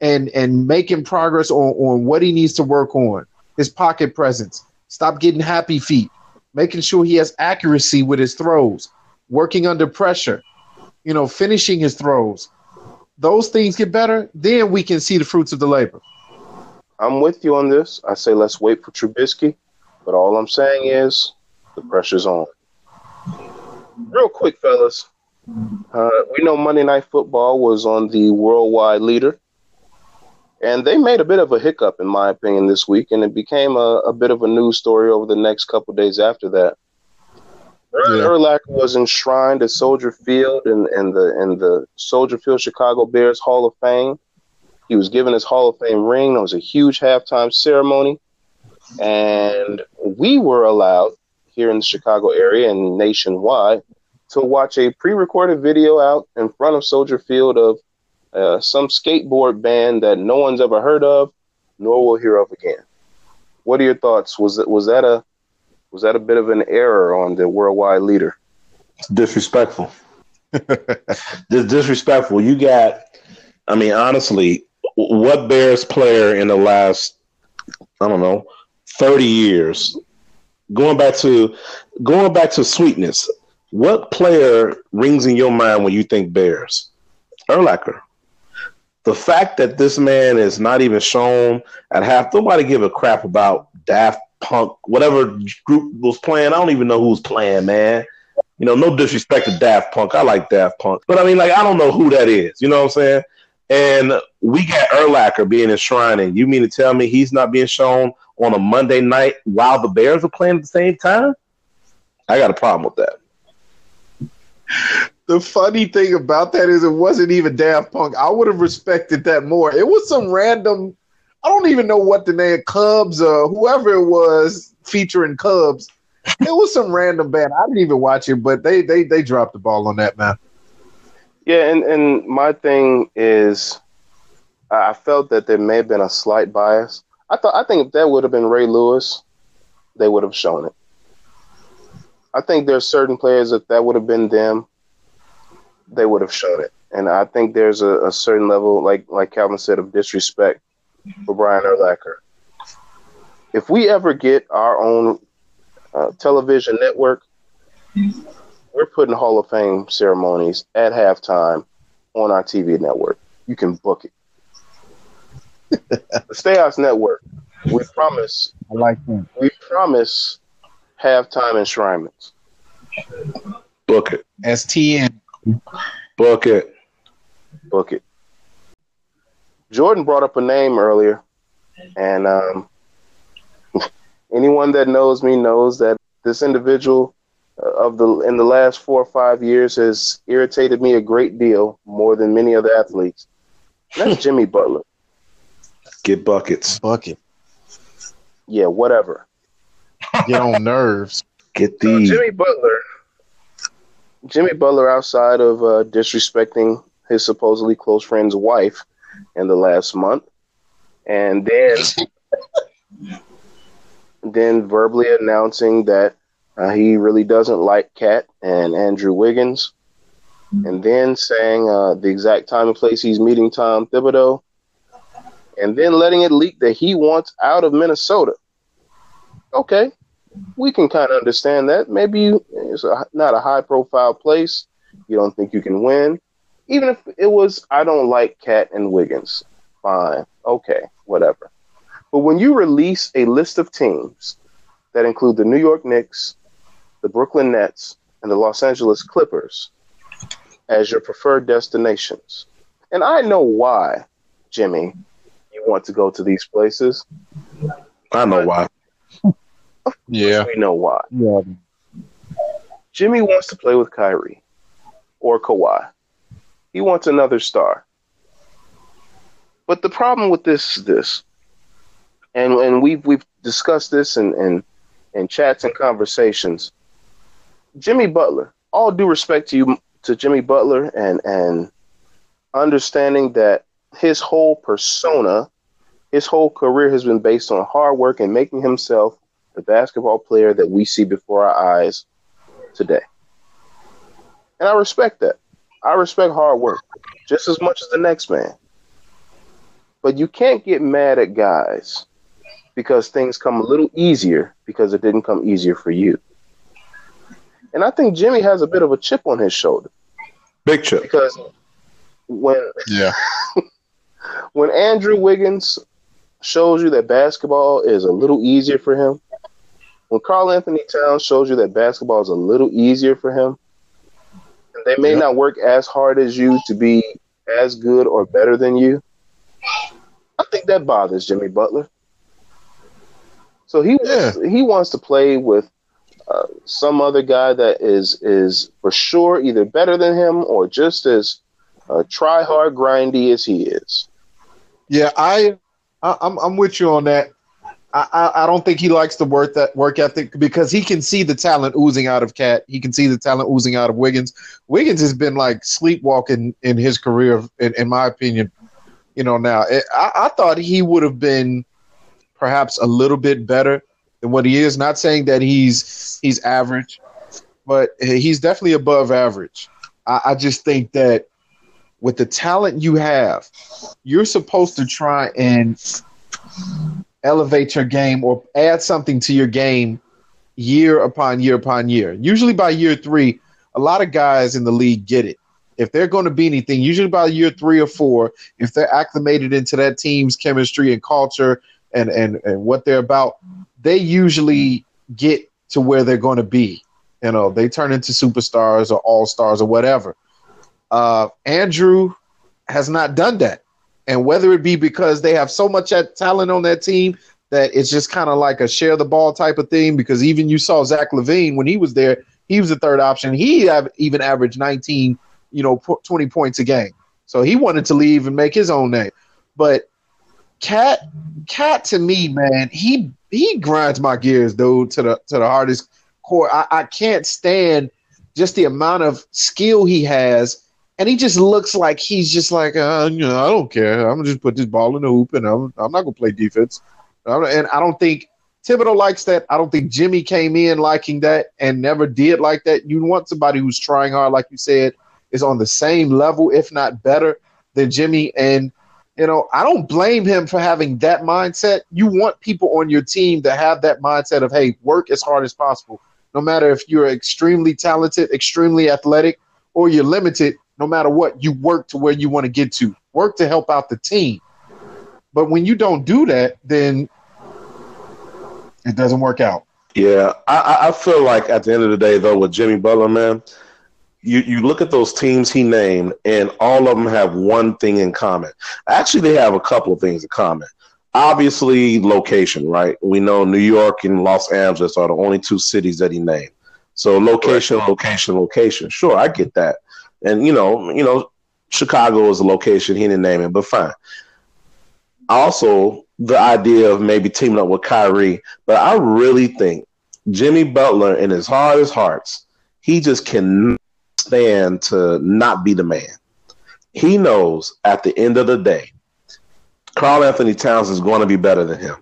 and and making progress on, on what he needs to work on, his pocket presence, stop getting happy feet, making sure he has accuracy with his throws, working under pressure, you know, finishing his throws. Those things get better, then we can see the fruits of the labor. I'm with you on this. I say let's wait for Trubisky, but all I'm saying is the pressure's on. Real quick, fellas. Uh, we know Monday Night Football was on the worldwide leader, and they made a bit of a hiccup, in my opinion, this week, and it became a, a bit of a news story over the next couple days after that. Brian yeah. Urlacher was enshrined at Soldier Field in, in the in the Soldier Field Chicago Bears Hall of Fame. He was given his Hall of Fame ring. It was a huge halftime ceremony, and we were allowed here in the Chicago area and nationwide to watch a pre-recorded video out in front of Soldier Field of uh, some skateboard band that no one's ever heard of, nor will hear of again. What are your thoughts? Was that was that a was that a bit of an error on the worldwide leader? It's disrespectful. disrespectful. You got, I mean, honestly, what Bears player in the last, I don't know, 30 years, going back to going back to sweetness, what player rings in your mind when you think Bears? Urlacher. The fact that this man is not even shown at half, nobody give a crap about Daft Punk, whatever group was playing. I don't even know who's playing, man. You know, no disrespect to Daft Punk. I like Daft Punk. But I mean, like, I don't know who that is. You know what I'm saying? And we got Urlacher being enshrined. And you mean to tell me he's not being shown on a Monday night while the Bears are playing at the same time? I got a problem with that. The funny thing about that is it wasn't even Daft Punk. I would have respected that more. It was some random I don't even know what the name Cubs or whoever it was featuring Cubs. It was some random band. I didn't even watch it, but they they they dropped the ball on that man. Yeah, and and my thing is, I felt that there may have been a slight bias. I thought I think if that would have been Ray Lewis, they would have shown it. I think there are certain players that that would have been them, they would have shown it. And I think there's a, a certain level, like like Calvin said, of disrespect for Brian Urlacher. If we ever get our own uh, television network, we're putting Hall of Fame ceremonies at halftime on our TV network. You can book it. the Stayhouse Network. We promise. I like that. We promise halftime enshrinements. Book it. STN. Book it. Book it. Jordan brought up a name earlier, and um, anyone that knows me knows that this individual uh, of the in the last four or five years has irritated me a great deal more than many other athletes. And that's Jimmy Butler. Get buckets. Bucket. Yeah, whatever. Get on nerves. Get the so Jimmy Butler. Jimmy Butler, outside of uh, disrespecting his supposedly close friend's wife, in the last month, and then then verbally announcing that uh, he really doesn't like KAT and Andrew Wiggins. and then saying uh, the exact time and place he's meeting Tom Thibodeau, and then letting it leak that he wants out of Minnesota. Okay, we can kind of understand that. Maybe it's a, not a high profile place. You don't think you can win. Even if it was, I don't like KAT and Wiggins. Fine. Okay, whatever. But when you release a list of teams that include the New York Knicks, the Brooklyn Nets, and the Los Angeles Clippers as your preferred destinations, and I know why, Jimmy, you want to go to these places. I know why. Yeah. We know why. Yeah. Jimmy wants to play with Kyrie or Kawhi. He wants another star. But the problem with this is this, and and we've we've discussed this in, in in chats and conversations. Jimmy Butler, all due respect to you to Jimmy Butler and and understanding that his whole persona, his whole career has been based on hard work and making himself the basketball player that we see before our eyes today. And I respect that. I respect hard work just as much as the next man. But you can't get mad at guys because things come a little easier because it didn't come easier for you. And I think Jimmy has a bit of a chip on his shoulder Big chip. because when Yeah. when Andrew Wiggins shows you that basketball is a little easier for him, when Carl Anthony Towns shows you that basketball is a little easier for him, and they may Yep. not work as hard as you to be as good or better than you, I think that bothers Jimmy Butler. So he wants, he wants to play with uh, some other guy that is is for sure either better than him or just as uh, try hard grindy as he is. Yeah, I, I I'm I'm with you on that. I, I, don't think he likes the work that work ethic because he can see the talent oozing out of KAT. He can see the talent oozing out of Wiggins. Wiggins has been like sleepwalking in his career, in, in my opinion. You know, now I, I thought he would have been perhaps a little bit better than what he is. Not saying that he's he's average, but he's definitely above average. I, I just think that with the talent you have, you're supposed to try and elevate your game or add something to your game year upon year upon year. Usually by year three, a lot of guys in the league get it. If they're going to be anything, usually by year three or four, if they're acclimated into that team's chemistry and culture and, and, and what they're about, they usually get to where they're going to be. You know, they turn into superstars or all stars or whatever. Uh, Andrew has not done that. And whether it be because they have so much talent on that team that it's just kind of like a share the ball type of thing, because even you saw Zach LaVine when he was there, he was the third option. He even averaged 19, you know, 20 points a game. So he wanted to leave and make his own name. But KAT, KAT to me, man, he he grinds my gears, dude, to the to the hardest core. I, I can't stand just the amount of skill he has and he just looks like he's just like, uh, you know, I don't care. I'm gonna just put this ball in the hoop, and I'm I'm not gonna play defense. And I don't think Thibodeau likes that. I don't think Jimmy came in liking that and never did like that. You want somebody who's trying hard, like you said, is on the same level, if not better, than Jimmy. And you know, I don't blame him for having that mindset. You want people on your team to have that mindset of, hey, work as hard as possible. No matter if you're extremely talented, extremely athletic, or you're limited, no matter what, you work to where you want to get to. Work to help out the team. But when you don't do that, then it doesn't work out. Yeah, I- I, feel like at the end of the day, though, with Jimmy Butler, man, you, you look at those teams he named, and all of them have one thing in common. Actually, they have a couple of things in common. Obviously, location, right? We know New York and Los Angeles are the only two cities that he named. So location, location, location. Sure, I get that. And you know, you know, Chicago is a location he didn't name it, but fine. Also, the idea of maybe teaming up with Kyrie, but I really think Jimmy Butler, in his hardest hearts, he just can stand to not be the man. He knows at the end of the day, Karl-Anthony Towns is going to be better than him,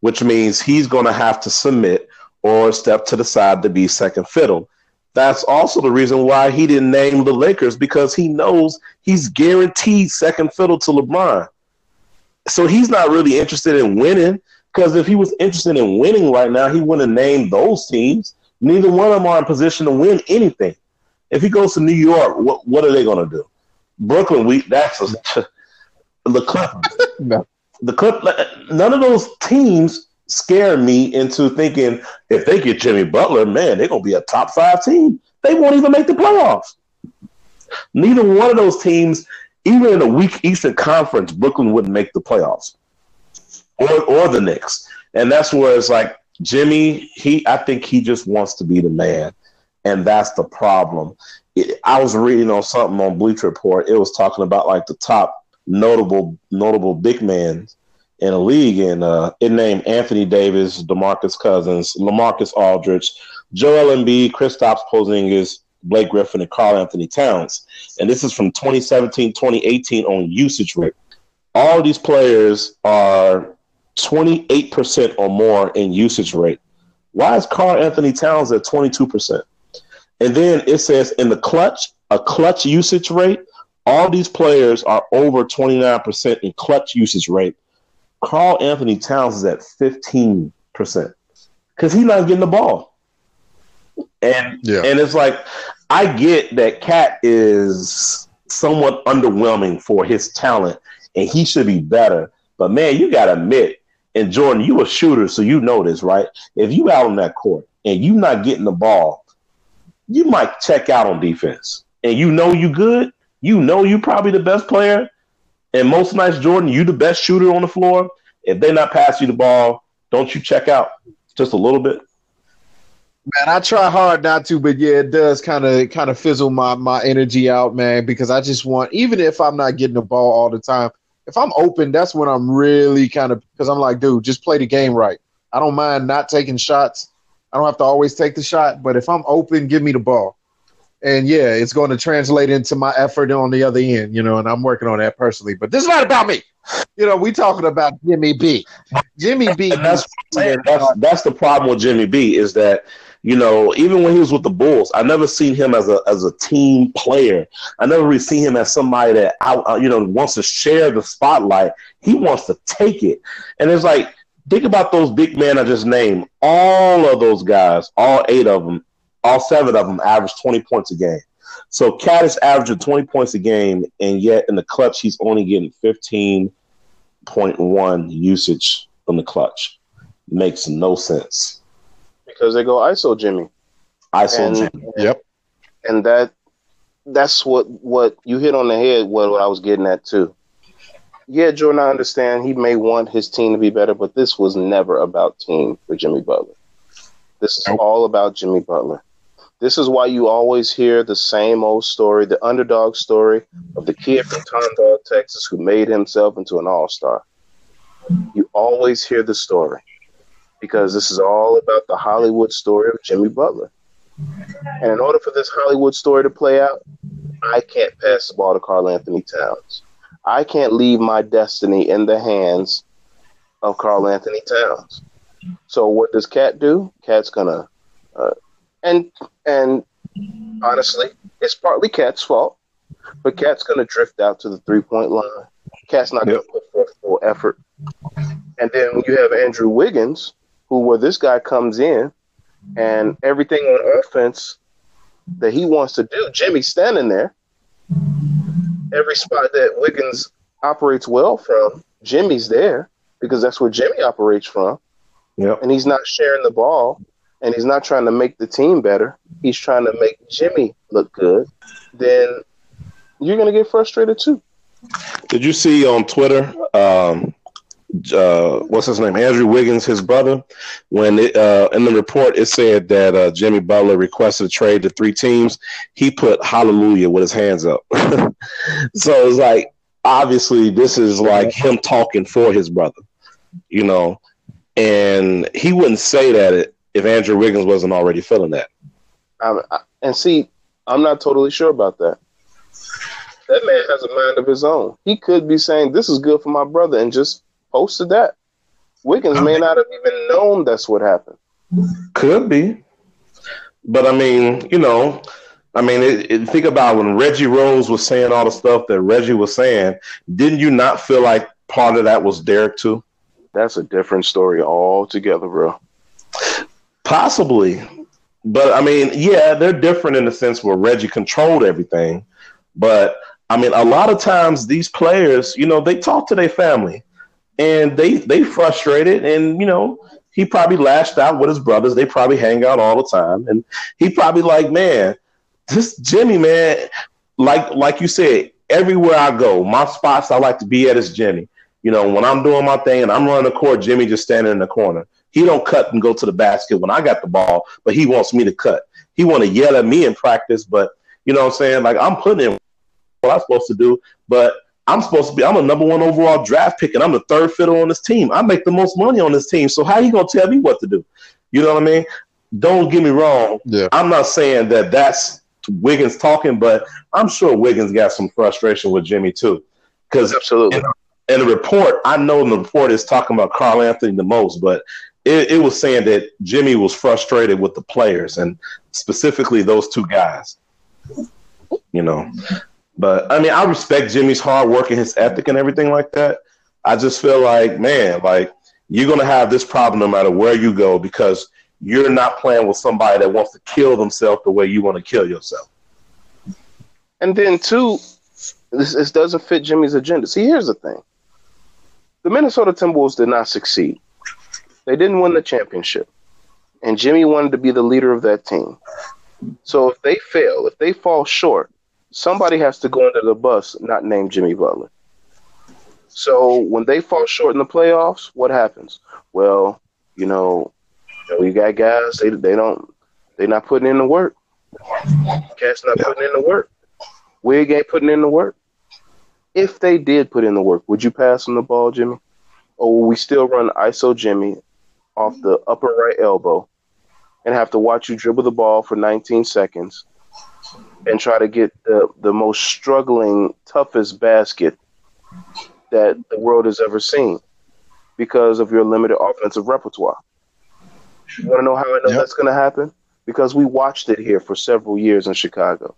which means he's going to have to submit or step to the side to be second fiddle. That's also the reason why he didn't name the Lakers because he knows he's guaranteed second fiddle to LeBron. So he's not really interested in winning because if he was interested in winning right now, he wouldn't have named those teams. Neither one of them are in position to win anything. If he goes to New York, what what are they going to do? Brooklyn, we that's a, the Clip, no. the Clip. None of those teams scare me into thinking if they get Jimmy Butler, man, they're gonna be a top five team. They won't even make the playoffs. Neither one of those teams, even in a weak Eastern Conference, Brooklyn wouldn't make the playoffs, or or the Knicks. And that's where it's like Jimmy. He, I think he just wants to be the man, and that's the problem. It, I was reading on something on Bleacher Report. It was talking about like the top notable notable big men in a league, and uh, it named Anthony Davis, DeMarcus Cousins, LaMarcus Aldridge, Joel Embiid, Kristaps Porzingis, Blake Griffin, and Karl-Anthony Towns. And this is from 2017, 2018 on usage rate. All these players are 28% or more in usage rate. Why is Karl-Anthony Towns at 22%? And then it says in the clutch, a clutch usage rate, all these players are over 29% in clutch usage rate Karl-Anthony Towns is at 15% because he's not getting the ball. And yeah. and it's like I get that KAT is somewhat underwhelming for his talent and he should be better. But man, you gotta admit, and Jordan, you a shooter, so you know this, right? If you out on that court and you not getting the ball, you might check out on defense. And you know you good, you know you probably the best player, and most nights, Jordan, you the best shooter on the floor. If they not pass you the ball, don't you check out just a little bit? Man, I try hard not to, but yeah, it does kind of kind of fizzle my my energy out, man. Because I just want, even if I'm not getting the ball all the time, if I'm open, that's when I'm really kind of because I'm like, dude, just play the game right. I don't mind not taking shots. I don't have to always take the shot, but if I'm open, give me the ball and yeah, it's going to translate into my effort on the other end, you know, and I'm working on that personally. But this is not about me. You know, we talking about Jimmy B. Jimmy B. That's, that's, that's the problem with Jimmy B is that you know, even when he was with the Bulls, I never seen him as a as a team player. I never really seen him as somebody that out, uh, you know wants to share the spotlight. He wants to take it, and it's like think about those big men I just named. All of those guys, all eight of them, all seven of them average 20 points a game. So KAT is averaging 20 points a game, and yet in the clutch, he's only getting 15.1 usage from the clutch. Makes no sense. Because they go ISO Jimmy. ISO and, Jimmy. Yep. And that that's what what you hit on the head what, what I was getting at too. Yeah, Jordan, I understand he may want his team to be better, but this was never about team for Jimmy Butler. This is nope. all about Jimmy Butler. This is why you always hear the same old story, the underdog story of the kid from Tomball, Texas, who made himself into an all star. You always hear the story because this is all about the Hollywood story of Jimmy Butler. And in order for this Hollywood story to play out, I can't pass the ball to Karl-Anthony Towns. I can't leave my destiny in the hands of Karl-Anthony Towns. So what does KAT do? KAT's gonna uh, and and honestly, it's partly KAT's fault, but KAT's going to drift out to the three point line. KAT's not going to put forth full effort. And then you have Andrew Wiggins, who where this guy comes in, and everything on offense that he wants to do, Jimmy's standing there. Every spot that Wiggins operates well from, Jimmy's there because that's where Jimmy operates from. Yep. And he's not sharing the ball and he's not trying to make the team better, he's trying to make Jimmy look good, then you're going to get frustrated too. Did you see on Twitter? Um, uh, what's his name? Andrew Wiggins, his brother. When it, uh, in the report it said that uh, Jimmy Butler requested a trade to three teams, he put "Hallelujah" with his hands up. so it's like obviously this is like him talking for his brother, you know, and he wouldn't say that if Andrew Wiggins wasn't already feeling that. Um, and see, I'm not totally sure about that. That man has a mind of his own. He could be saying, "This is good for my brother," and just posted that. Wiggins may not have even known that's what happened. Could be, but I mean, you know, I mean, it, it, think about when Reggie Rose was saying all the stuff that Reggie was saying. Didn't you not feel like part of that was Derrick too? That's a different story altogether, bro. Possibly, but I mean, yeah, they're different in the sense where Reggie controlled everything. But I mean, a lot of times these players, you know, they talk to their family and they they frustrated, and you know, he probably lashed out with his brothers. They probably hang out all the time, and he probably like, man, this Jimmy, man, like like you said, everywhere I go, my spots I like to be at is Jimmy. You know, when I'm doing my thing and I'm running the court, Jimmy just standing in the corner. He don't cut and go to the basket when I got the ball, but he wants me to cut. He want to yell at me in practice, but you know what I'm saying? Like I'm putting in what I'm supposed to do, but I'm supposed to be I'm a number one overall draft pick and I'm the third fiddle on this team. I make the most money on this team. So how you gonna tell me what to do? You know what I mean? Don't get me wrong. Yeah. I'm not saying that that's Wiggins talking, but I'm sure Wiggins got some frustration with Jimmy too. Because absolutely. In, in, the report, I know in the report is talking about Karl-Anthony the most, but it, it was saying that Jimmy was frustrated with the players and specifically those two guys. You know. But I mean, I respect Jimmy's hard work and his ethic and everything like that. I just feel like, man, like you're gonna have this problem no matter where you go because you're not playing with somebody that wants to kill themselves the way you want to kill yourself. And then two, this, this doesn't fit Jimmy's agenda. See, here's the thing: the Minnesota Timberwolves did not succeed. They didn't win the championship, and Jimmy wanted to be the leader of that team. So if they fail, if they fall short, somebody has to go under the bus, not named Jimmy Butler. So when they fall short in the playoffs, what happens? Well, you know, we got guys they they don't they're not putting in the work. KAT's not putting in the work. Wig ain't putting in the work. If they did put in the work, would you pass them the ball, Jimmy? Or will we still run ISO Jimmy off the upper right elbow and have to watch you dribble the ball for 19 seconds and try to get the, the most struggling, toughest basket that the world has ever seen because of your limited offensive repertoire. You want to know how I know yep. that's going to happen? Because we watched it here for several years in Chicago.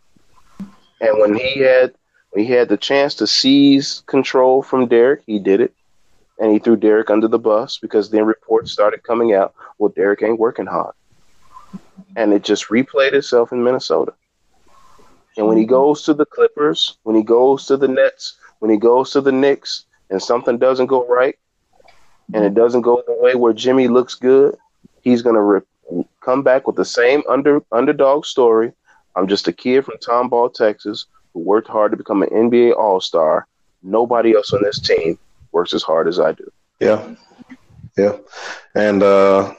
And when he had when he had the chance to seize control from Derrick, he did it. And he threw Derrick under the bus because then reports started coming out, well, Derrick ain't working hard. And it just replayed itself in Minnesota. And when he mm-hmm. goes to the Clippers, when he goes to the Nets, when he goes to the Knicks, and something doesn't go right, and it doesn't go the way where Jimmy looks good, he's going to re- come back with the same under underdog story. I'm just a kid from Tomball, Texas, who worked hard to become an NBA All Star. Nobody else on this team works as hard as I do. Yeah, yeah, and uh,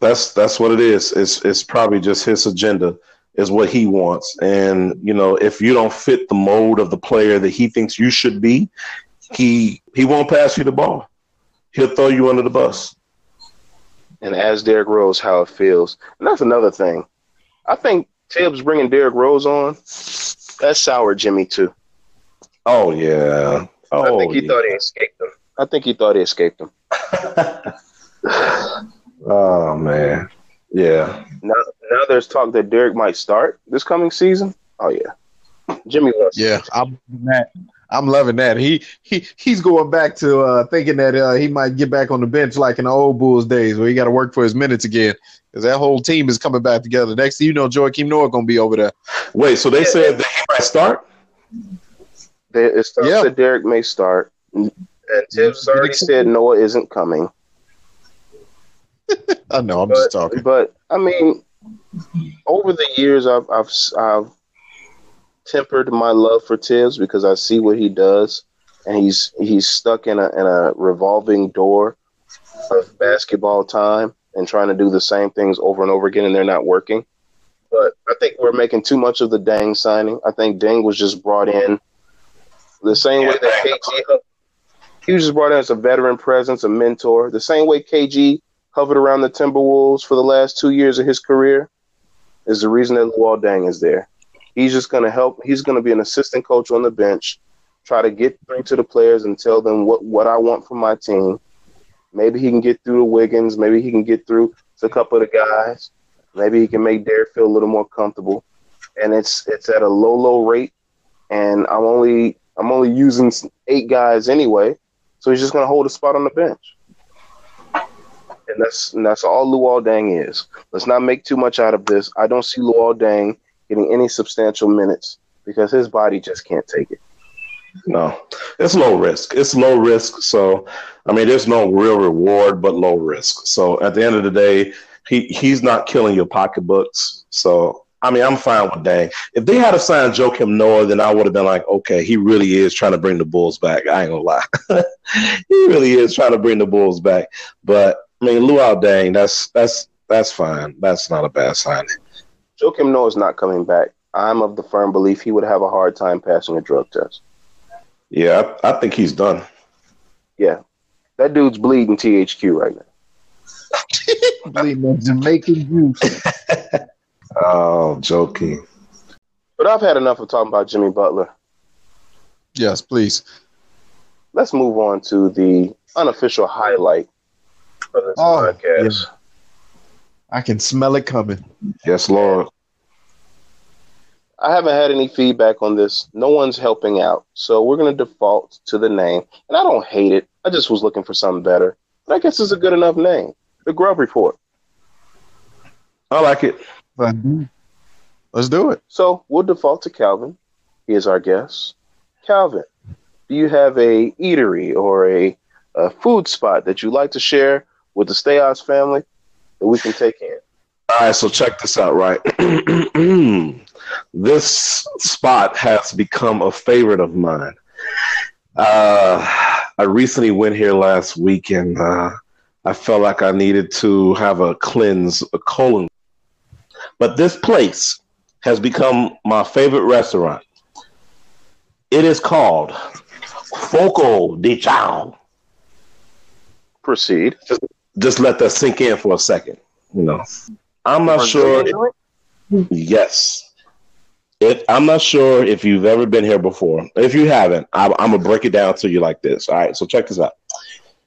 that's that's what it is. It's it's probably just his agenda is what he wants, and you know if you don't fit the mold of the player that he thinks you should be, he he won't pass you the ball. He'll throw you under the bus and as Derrick Rose how it feels. And that's another thing. I think Thibs bringing Derrick Rose on, that soured Jimmy too. Oh yeah. Oh, I think he yeah. thought he escaped him. I think he thought he escaped him. oh man. Yeah. Now, now there's talk that Derrick might start this coming season. Oh yeah. Jimmy wants. Yeah, I'm that. I'm loving that. He he he's going back to uh, thinking that uh, he might get back on the bench like in the old Bulls days where he got to work for his minutes again because that whole team is coming back together. Next thing you know, Joakim Noah going to be over there. Wait, so they yeah. said that he might start? They, it starts yeah. that Derrick may start, and Thibs already said Noah isn't coming. I know. I'm but, just talking. But I mean, over the years, I've I've I've tempered my love for Thibs because I see what he does, and he's he's stuck in a in a revolving door of basketball time and trying to do the same things over and over again, and they're not working. But I think we're making too much of the Deng signing. I think Deng was just brought in the same way that KG he was just brought in as a veteran presence, a mentor. The same way KG hovered around the Timberwolves for the last two years of his career is the reason that Luol Deng is there. He's just going to help. He's going to be an assistant coach on the bench, try to get through to the players and tell them what, what I want from my team. Maybe he can get through to Wiggins. Maybe he can get through to a couple of the guys. Maybe he can make Derrick feel a little more comfortable. And it's it's at a low, low rate. And I'm only I'm only using eight guys anyway. So he's just gonna hold a spot on the bench. And that's and that's all Luol Deng is. Let's not make too much out of this. I don't see Luol Deng getting any substantial minutes because his body just can't take it. No, it's low risk. It's low risk. So, I mean, there's no real reward, but low risk. So, at the end of the day, he he's not killing your pocketbooks. So, I mean, I'm fine with Deng. If they had assigned Joakim Noah, then I would have been like, okay, he really is trying to bring the Bulls back. I ain't gonna lie, he really is trying to bring the Bulls back. But I mean, Luol Deng, that's that's that's fine. That's not a bad signing. Joakim Noah is not coming back. I'm of the firm belief he would have a hard time passing a drug test. Yeah, I, I think he's done. Yeah, that dude's bleeding THQ right now. bleeding Jamaican juice. oh, joking. But I've had enough of talking about Jimmy Butler. Yes, please. Let's move on to the unofficial highlight for this oh, podcast. Yeah. I can smell it coming. Yes, Lord. I haven't had any feedback on this. No one's helping out. So we're going to default to the name. And I don't hate it. I just was looking for something better. But I guess it's a good enough name. The Grub Report. I like it. Let's do it. So we'll default to Calvin. He is our guest. Calvin, do you have a eatery or a, a food spot that you'd like to share with the Stayos family that we can take in? All right, so check this out, right? this spot has become a favorite of mine. Uh, I recently went here last week and uh, I felt like I needed to have a cleanse, a colon. But this place has become my favorite restaurant. It is called Fogo de Chão. Proceed. Just, just let that sink in for a second. You know, I'm not sure. yes, it, I'm not sure if you've ever been here before. If you haven't, I, I'm gonna break it down to you like this. All right, so check this out.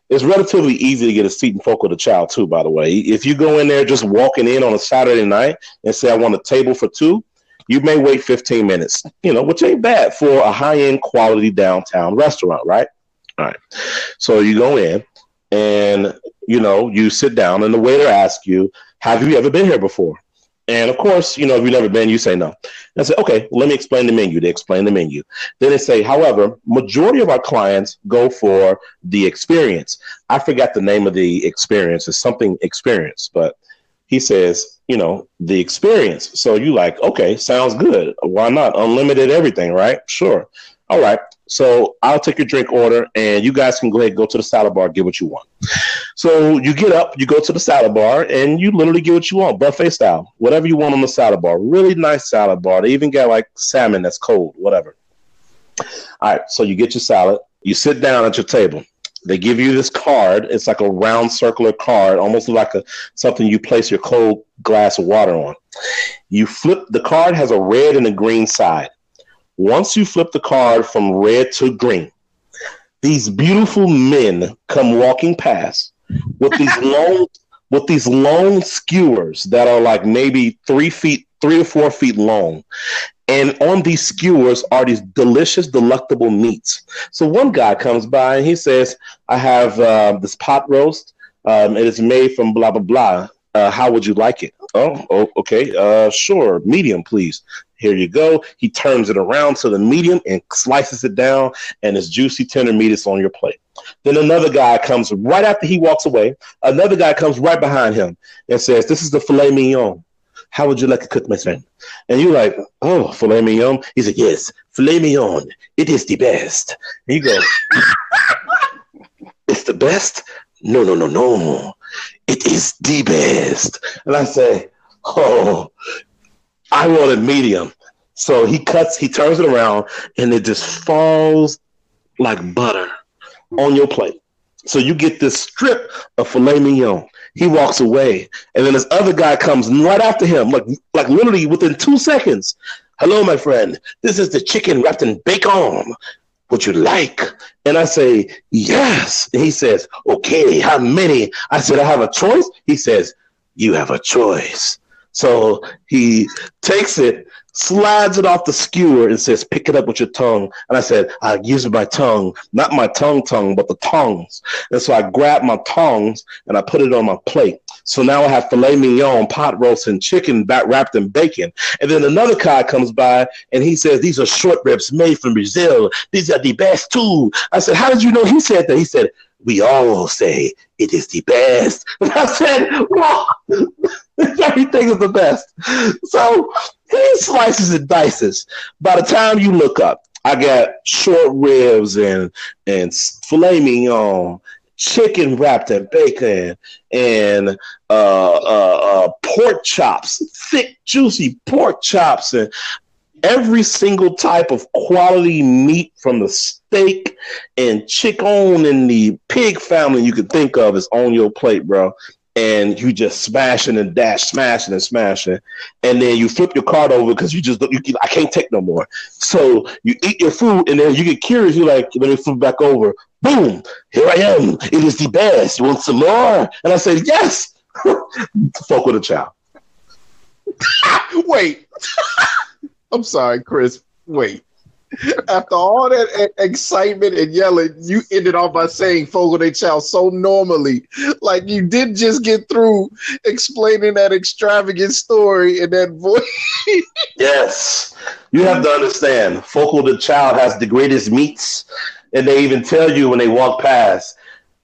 It's relatively easy to get a seat and in with a child too. By the way, if you go in there just walking in on a Saturday night and say I want a table for two, you may wait 15 minutes. You know, which ain't bad for a high end quality downtown restaurant, right? All right. So you go in and you know you sit down and the waiter asks you, "Have you ever been here before?" And of course, you know, if you've never been, you say no. And I say, okay, let me explain the menu. They explain the menu. Then they say, however, majority of our clients go for the experience. I forgot the name of the experience. It's something experience, but he says, you know, the experience. So you like, okay, sounds good. Why not? Unlimited everything, right? Sure. All right. So I'll take your drink order, and you guys can go ahead go to the salad bar, get what you want. So you get up, you go to the salad bar, and you literally get what you want, buffet style, whatever you want on the salad bar. Really nice salad bar. They even got like salmon that's cold, whatever. All right, so you get your salad, you sit down at your table. They give you this card. It's like a round circular card, almost like a something you place your cold glass of water on. You flip the card has a red and a green side. Once you flip the card from red to green, these beautiful men come walking past with these long with these long skewers that are like maybe three feet, three or four feet long. And on these skewers are these delicious, delectable meats. So one guy comes by and he says, I have uh, this pot roast. Um, it is made from blah, blah, blah. Uh, how would you like it? Oh, oh okay. Uh, sure. Medium, please. Here you go. He turns it around to the medium and slices it down, and it's juicy, tender meat is on your plate. Then another guy comes right after he walks away. Another guy comes right behind him and says, This is the filet mignon. How would you like to cook, my friend? And you're like, Oh, filet mignon? He said, Yes, filet mignon. It is the best. And you It's the best? No, no, no, no. It is the best. And I say, Oh, I wanted medium. So he cuts, he turns it around, and it just falls like butter on your plate. So you get this strip of filet mignon. He walks away, and then this other guy comes right after him, like like literally within two seconds. Hello, my friend. This is the chicken wrapped in bacon. Would you like? And I say, yes. And he says, okay, how many? I said, I have a choice. He says, you have a choice. So he takes it, slides it off the skewer, and says, "Pick it up with your tongue." And I said, "I use my tongue, not my tongue, tongue, but the tongs." And so I grabbed my tongs and I put it on my plate. So now I have filet mignon, pot roast, and chicken wrapped in bacon. And then another guy comes by and he says, "These are short ribs made from Brazil. These are the best too." I said, "How did you know?" He said that. He said, "We all say it is the best." And I said, "Well." Everything is the best. So he slices and dices. By the time you look up, I got short ribs and and filet mignon, chicken wrapped in bacon, and uh, uh, uh, pork chops, thick, juicy pork chops, and every single type of quality meat from the steak and chicken and the pig family you could think of is on your plate, bro and you just smashing and dash, smashing and smashing, and then you flip your card over because you just you, I can't take no more. So you eat your food, and then you get curious. You're like, let me flip back over. Boom! Here I am. It is the best. You want some more? And I said, yes. Fuck with a child. Wait. I'm sorry, Chris. Wait. After all that excitement and yelling, you ended off by saying Fogo de Chão so normally. Like you did just get through explaining that extravagant story in that voice. yes. You have to understand, Fogo de Chão has the greatest meats. And they even tell you when they walk past,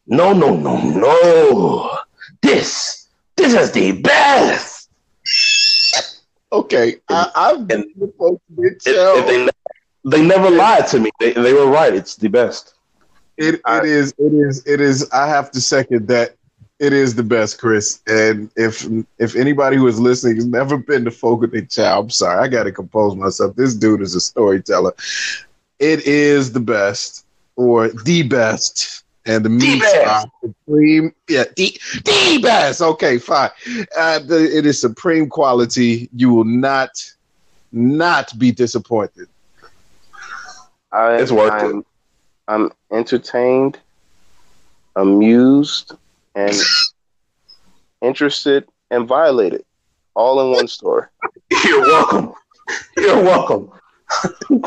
no, no, no, no. This, this is the best. Okay, I, I've been if, if they they never lied to me. They, they were right. It's the best. It it I, is it is it is. I have to second that. It is the best, Chris. And if if anybody who is listening has never been to Fogo de Chão, I'm sorry, I got to compose myself. This dude is a storyteller. It is the best, or the best, and the meats are supreme. Yeah, the the best. Okay, fine. Uh, the, it is supreme quality. You will not not be disappointed. I, it's worth I'm, it. I'm entertained, amused, and interested and violated, all in one story. You're welcome. You're welcome. oh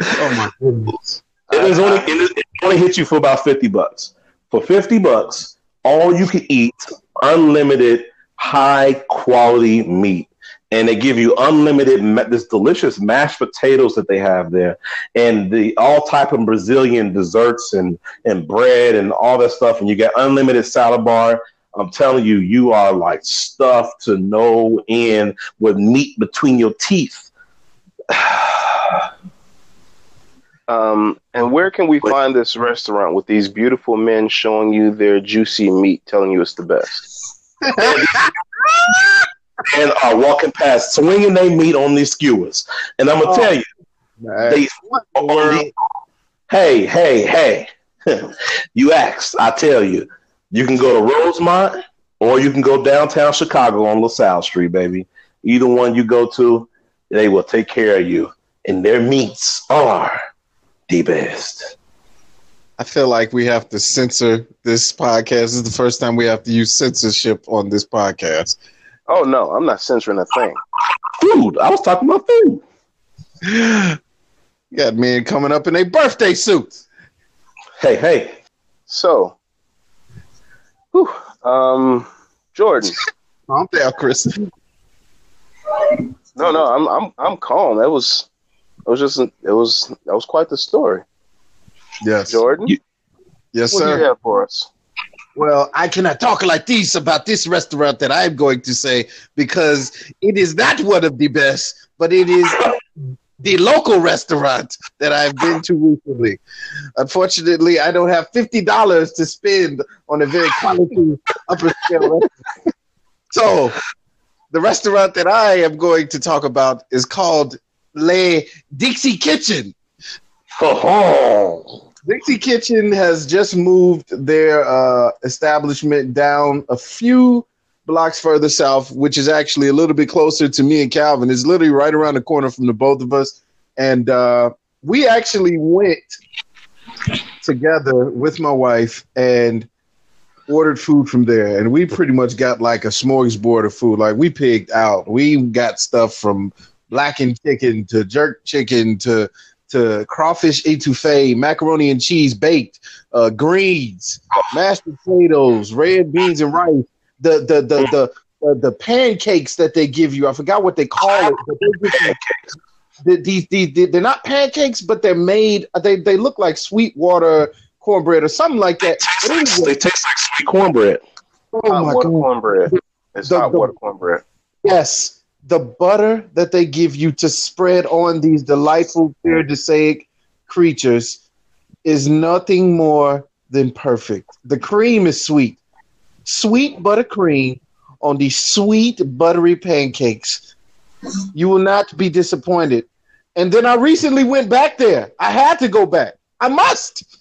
my goodness! It is only it only hits you for about fifty bucks. For fifty bucks, all you can eat, unlimited, high quality meat and they give you unlimited this delicious mashed potatoes that they have there and the all type of brazilian desserts and and bread and all that stuff and you get unlimited salad bar. I'm telling you you are like stuffed to no end with meat between your teeth. Um, and where can we find this restaurant with these beautiful men showing you their juicy meat telling you it's the best and are walking past, swinging their meat on these skewers. And I'm gonna oh, tell you, they, the, hey, hey, hey, you asked. I tell you, you can go to Rosemont or you can go downtown Chicago on LaSalle Street, baby. Either one you go to, they will take care of you. And their meats are the best. I feel like we have to censor this podcast. This is the first time we have to use censorship on this podcast. Oh no, I'm not censoring a thing. Food. I was talking about food. You got men coming up in their birthday suits. Hey, hey. So, whew, um, Jordan. Calm down, Chris. No, no, I'm I'm I'm calm. That was it was just it was that was quite the story. Yes, Jordan. You, yes, what sir. What do you have for us? Well, I cannot talk like this about this restaurant that I'm going to say because it is not one of the best, but it is the local restaurant that I've been to recently. Unfortunately, I don't have fifty dollars to spend on a very quality upper scale restaurant. So, the restaurant that I am going to talk about is called Le Dixie Kitchen. Oh. Dixie Kitchen has just moved their uh, establishment down a few blocks further south, which is actually a little bit closer to me and Calvin. It's literally right around the corner from the both of us. And uh, we actually went together with my wife and ordered food from there, and we pretty much got like a smorgasbord of food. Like we picked out. We got stuff from blackened chicken to jerk chicken to to crawfish etouffee, macaroni and cheese baked, uh, greens, mashed potatoes, red beans and rice. The the the the the, the pancakes that they give you. I forgot what they call it. But they give you, the, these, these, they're not pancakes, but they're made. They they look like sweet water cornbread or something like that. But They anyway, taste like sweet cornbread. oh my water God. cornbread. It's The- hot the- water cornbread. Yes, the butter that they give you to spread on these delightful paradisaic creatures is nothing more than perfect. The cream is sweet. Sweet buttercream on these sweet buttery pancakes. You will not be disappointed. And then I recently went back there. I had to go back. I must.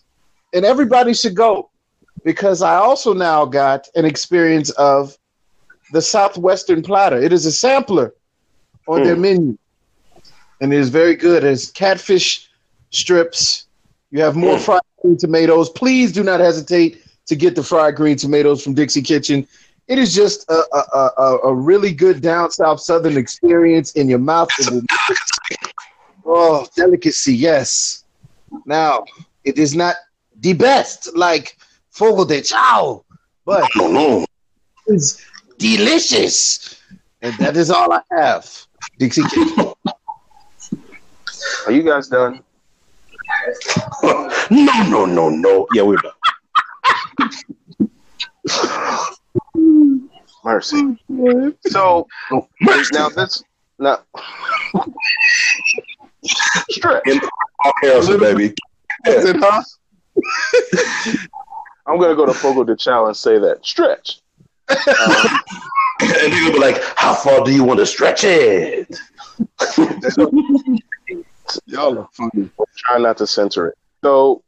And everybody should go because I also now got an experience of the Southwestern platter. It is a sampler on their menu, and it is very good. It's catfish strips. You have more fried green tomatoes. Please do not hesitate to get the fried green tomatoes from Dixie Kitchen. It is just a, a, a, a really good down south southern experience in your mouth. Oh, delicacy, yes. Now, it is not the best like Fogo de Chão, but is delicious. And that is all I have. Dixie Kitchen. Are you guys done? no, no, no, no. Yeah, we're done. Mercy. So now this now stretch. Paul Harrison, baby. Is it, huh? I'm gonna go to Fogo de Chão and say that stretch. Um, And people be like, "How far do you want to stretch it?" Y'all are funny. try not to censor it. So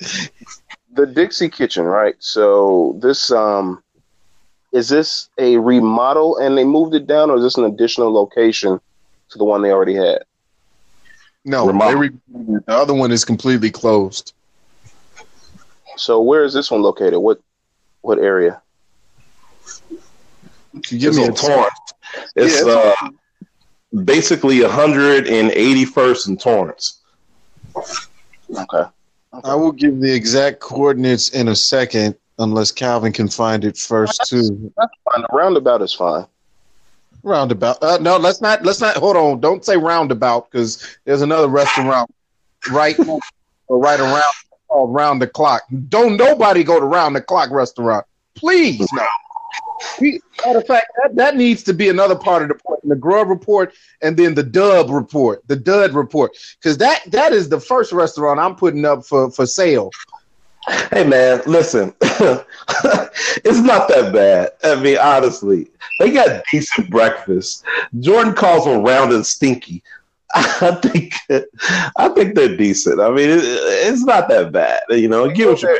the Dixie Kitchen, right? So this um is this a remodel and they moved it down or is this an additional location to the one they already had? No, they re- the other one is completely closed. So where is this one located? What what area? You give It's me on a Torrance. It's Yeah, uh, basically 181st and Torrance. Okay. I will give the exact coordinates in a second, unless Calvin can find it first too. Fine. The roundabout is fine. Roundabout. Uh, no, let's not. Let's not. Hold on. Don't say roundabout because there's another restaurant right or right around called Round the Clock. Don't nobody go to Round the Clock restaurant. Please, no. We, matter of fact, that, that needs to be another part of the report, the Grub report, and then the Dub report, the Dud report, because that that is the first restaurant I'm putting up for for sale. Hey man, listen, it's not that bad. I mean, honestly, they got decent breakfast. Jordan calls them round and stinky. I think, I think they're decent. I mean, it, it's not that bad. You know, give it. your-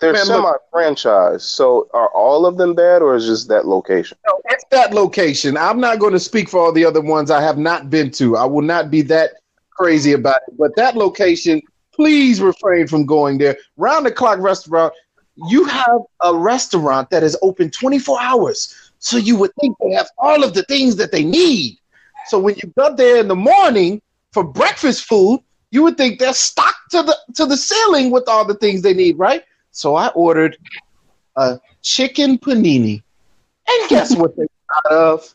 They're Man, semi look. franchise. So are all of them bad or is just that location? No, it's that location. I'm not going to speak for all the other ones I have not been to. I will not be that crazy about it. But that location, please refrain from going there. Round the clock restaurant, you have a restaurant that is open 24 hours. So you would think they have all of the things that they need. So when you go there in the morning for breakfast food, you would think they're stocked to the to the ceiling with all the things they need, right? So I ordered a chicken panini. And guess what they out of?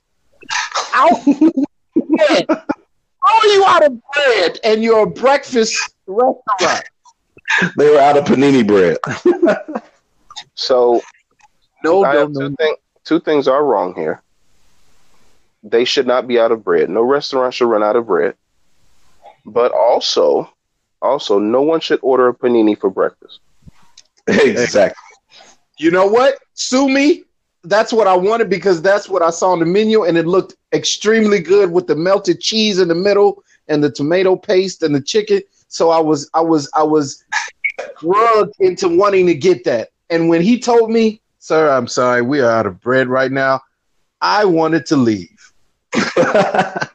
Out bread. How are you out of bread and you're breakfast restaurant? They were out of panini bread. So No, I no, have no. two, thing, two things are wrong here. They should not be out of bread. No restaurant should run out of bread. But also, also, no one should order a panini for breakfast. Exactly. You know what? Sue me. That's what I wanted because that's what I saw on the menu, and it looked extremely good with the melted cheese in the middle and the tomato paste and the chicken. So I was, I was, I was drugged into wanting to get that. And when he told me, "Sir, I'm sorry, we are out of bread right now," I wanted to leave.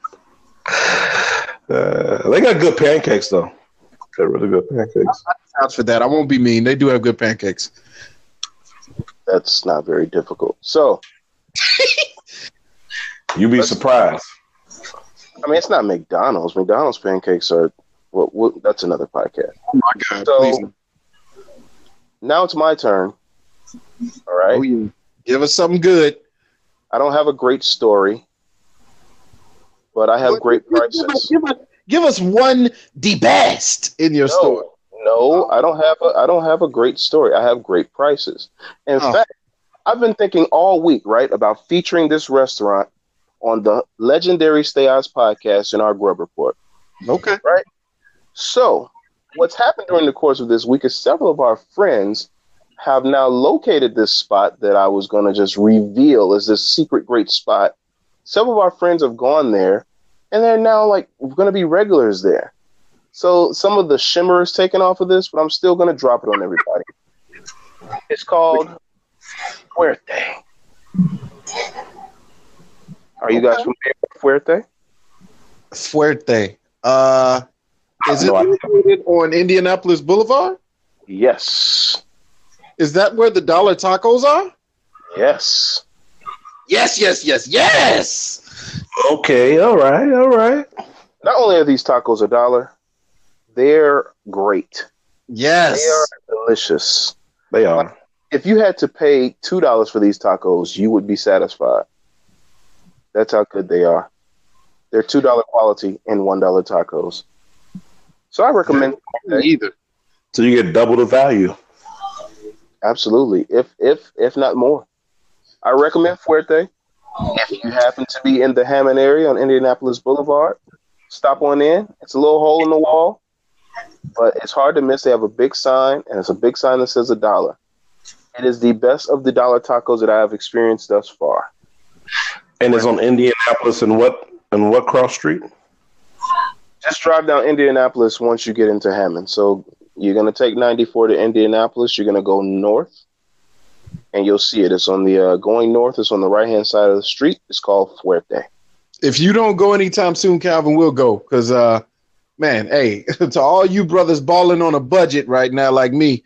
Uh, they got good pancakes though. They're really good pancakes. Vouch for that. I won't be mean. They do have good pancakes. That's not very difficult. So, You be surprised. I mean, it's not McDonald's. McDonald's pancakes are well, well that's another podcast. Oh my God! So- please. Now it's my turn. All right. Oh, yeah. Give us something good. I don't have a great story, but I have What- great give us- prices. Give us, give us one the best in your story. No, no, I don't have a I don't have a great story. I have great prices. In Oh. fact, I've been thinking all week, right, about featuring this restaurant on the legendary Stay Eyes podcast in our Grub Report. Okay. Right? So, what's happened during the course of this week is several of our friends have now located this spot that I was going to just reveal as this secret great spot. Several of our friends have gone there, and they're now like going to be regulars there. So some of the shimmer is taken off of this, but I'm still going to drop it on everybody. It's called Fuerte. Are you guys Okay. familiar with Fuerte? Fuerte. Uh, is it located on Indianapolis Boulevard? Yes. Is that where the dollar tacos are? Yes. Yes, yes, yes, yes. Okay, all right, all right. Not only are these tacos a dollar, they're great. Yes. They are delicious. They are. If you had to pay two dollars for these tacos, you would be satisfied. That's how good they are. They're two dollar quality and one dollar tacos. So I recommend Either. So you get double the value. absolutely, if if if not more. I recommend Fuerte. If you happen to be in the Hammond area on Indianapolis Boulevard, stop on in. It's a little hole in the wall, but it's hard to miss. They have a big sign, and it's a big sign that says a dollar. It is the best of the dollar tacos that I have experienced thus far. And it's on Indianapolis and what and what cross street? Just drive down Indianapolis once you get into Hammond. So you're going to take 94 to Indianapolis. You're going to go north, and you'll see it. It's on the uh, going north. It's on the right hand side of the street. It's called Fuerte. If you don't go anytime soon, Calvin will go. Because, uh, man, hey, to all you brothers balling on a budget right now, like me,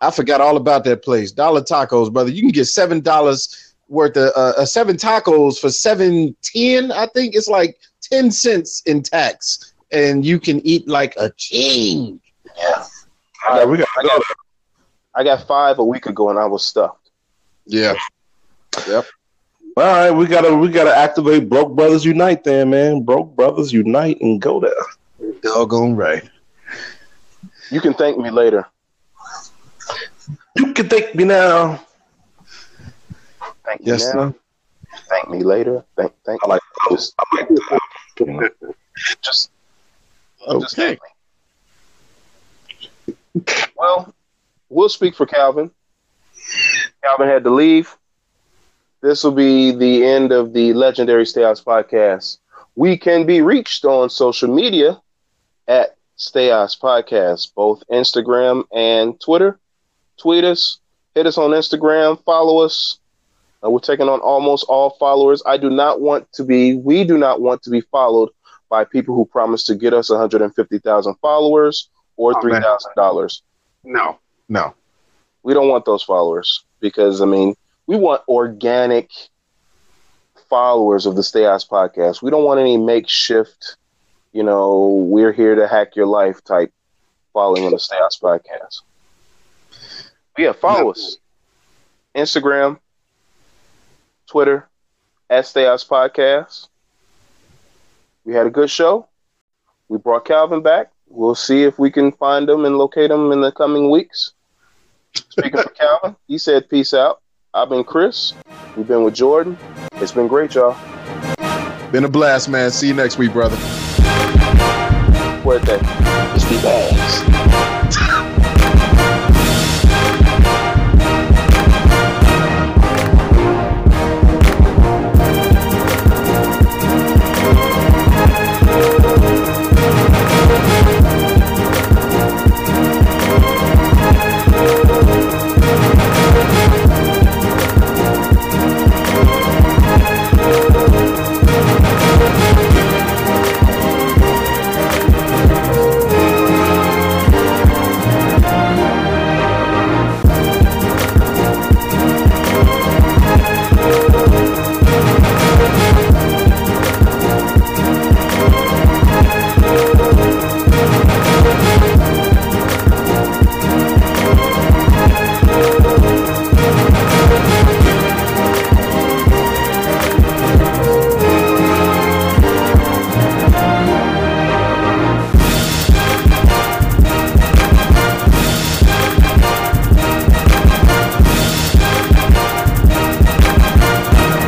I forgot all about that place. Dollar tacos, brother. You can get seven dollars worth of uh, uh, seven tacos for seven ten. I think it's like ten cents in tax, and you can eat like a king. Yeah. Yeah, we got I got, I got five a week ago, and I was stuffed. Yeah. Yep. all right. We gotta we gotta activate Broke Brothers Unite, then, man. Broke Brothers Unite and go there. Doggone right. You can thank me later. You can thank me now. Thank you Yes, now. sir. Thank me later. Thank, thank. I like Just, I like just, just Okay. thank me. Well, we'll speak for Calvin. Calvin had to leave. This will be the end of the legendary Stay House podcast. We can be reached on social media at Stay House Podcast, both Instagram and Twitter. Tweet us, hit us on Instagram, follow us. Uh, we're taking on almost all followers. I do not want to be, we do not want to be followed by people who promise to get us 150,000 followers or Oh, $3,000. No. No. We don't want those followers because, I mean, we want organic followers of the Stay Eyes podcast. We don't want any makeshift, you know, we're here to hack your life type following on the Stay podcast. Yeah, follow us. Instagram, Twitter, at Stay Podcast. We had a good show. We brought Calvin back. We'll see if we can find him and locate him in the coming weeks. Speaking for Calvin, he said, Peace out. I've been Chris. We've been with Jordan. It's been great, y'all. Been a blast, man. See you next week, brother. Fuerte. It's the bags.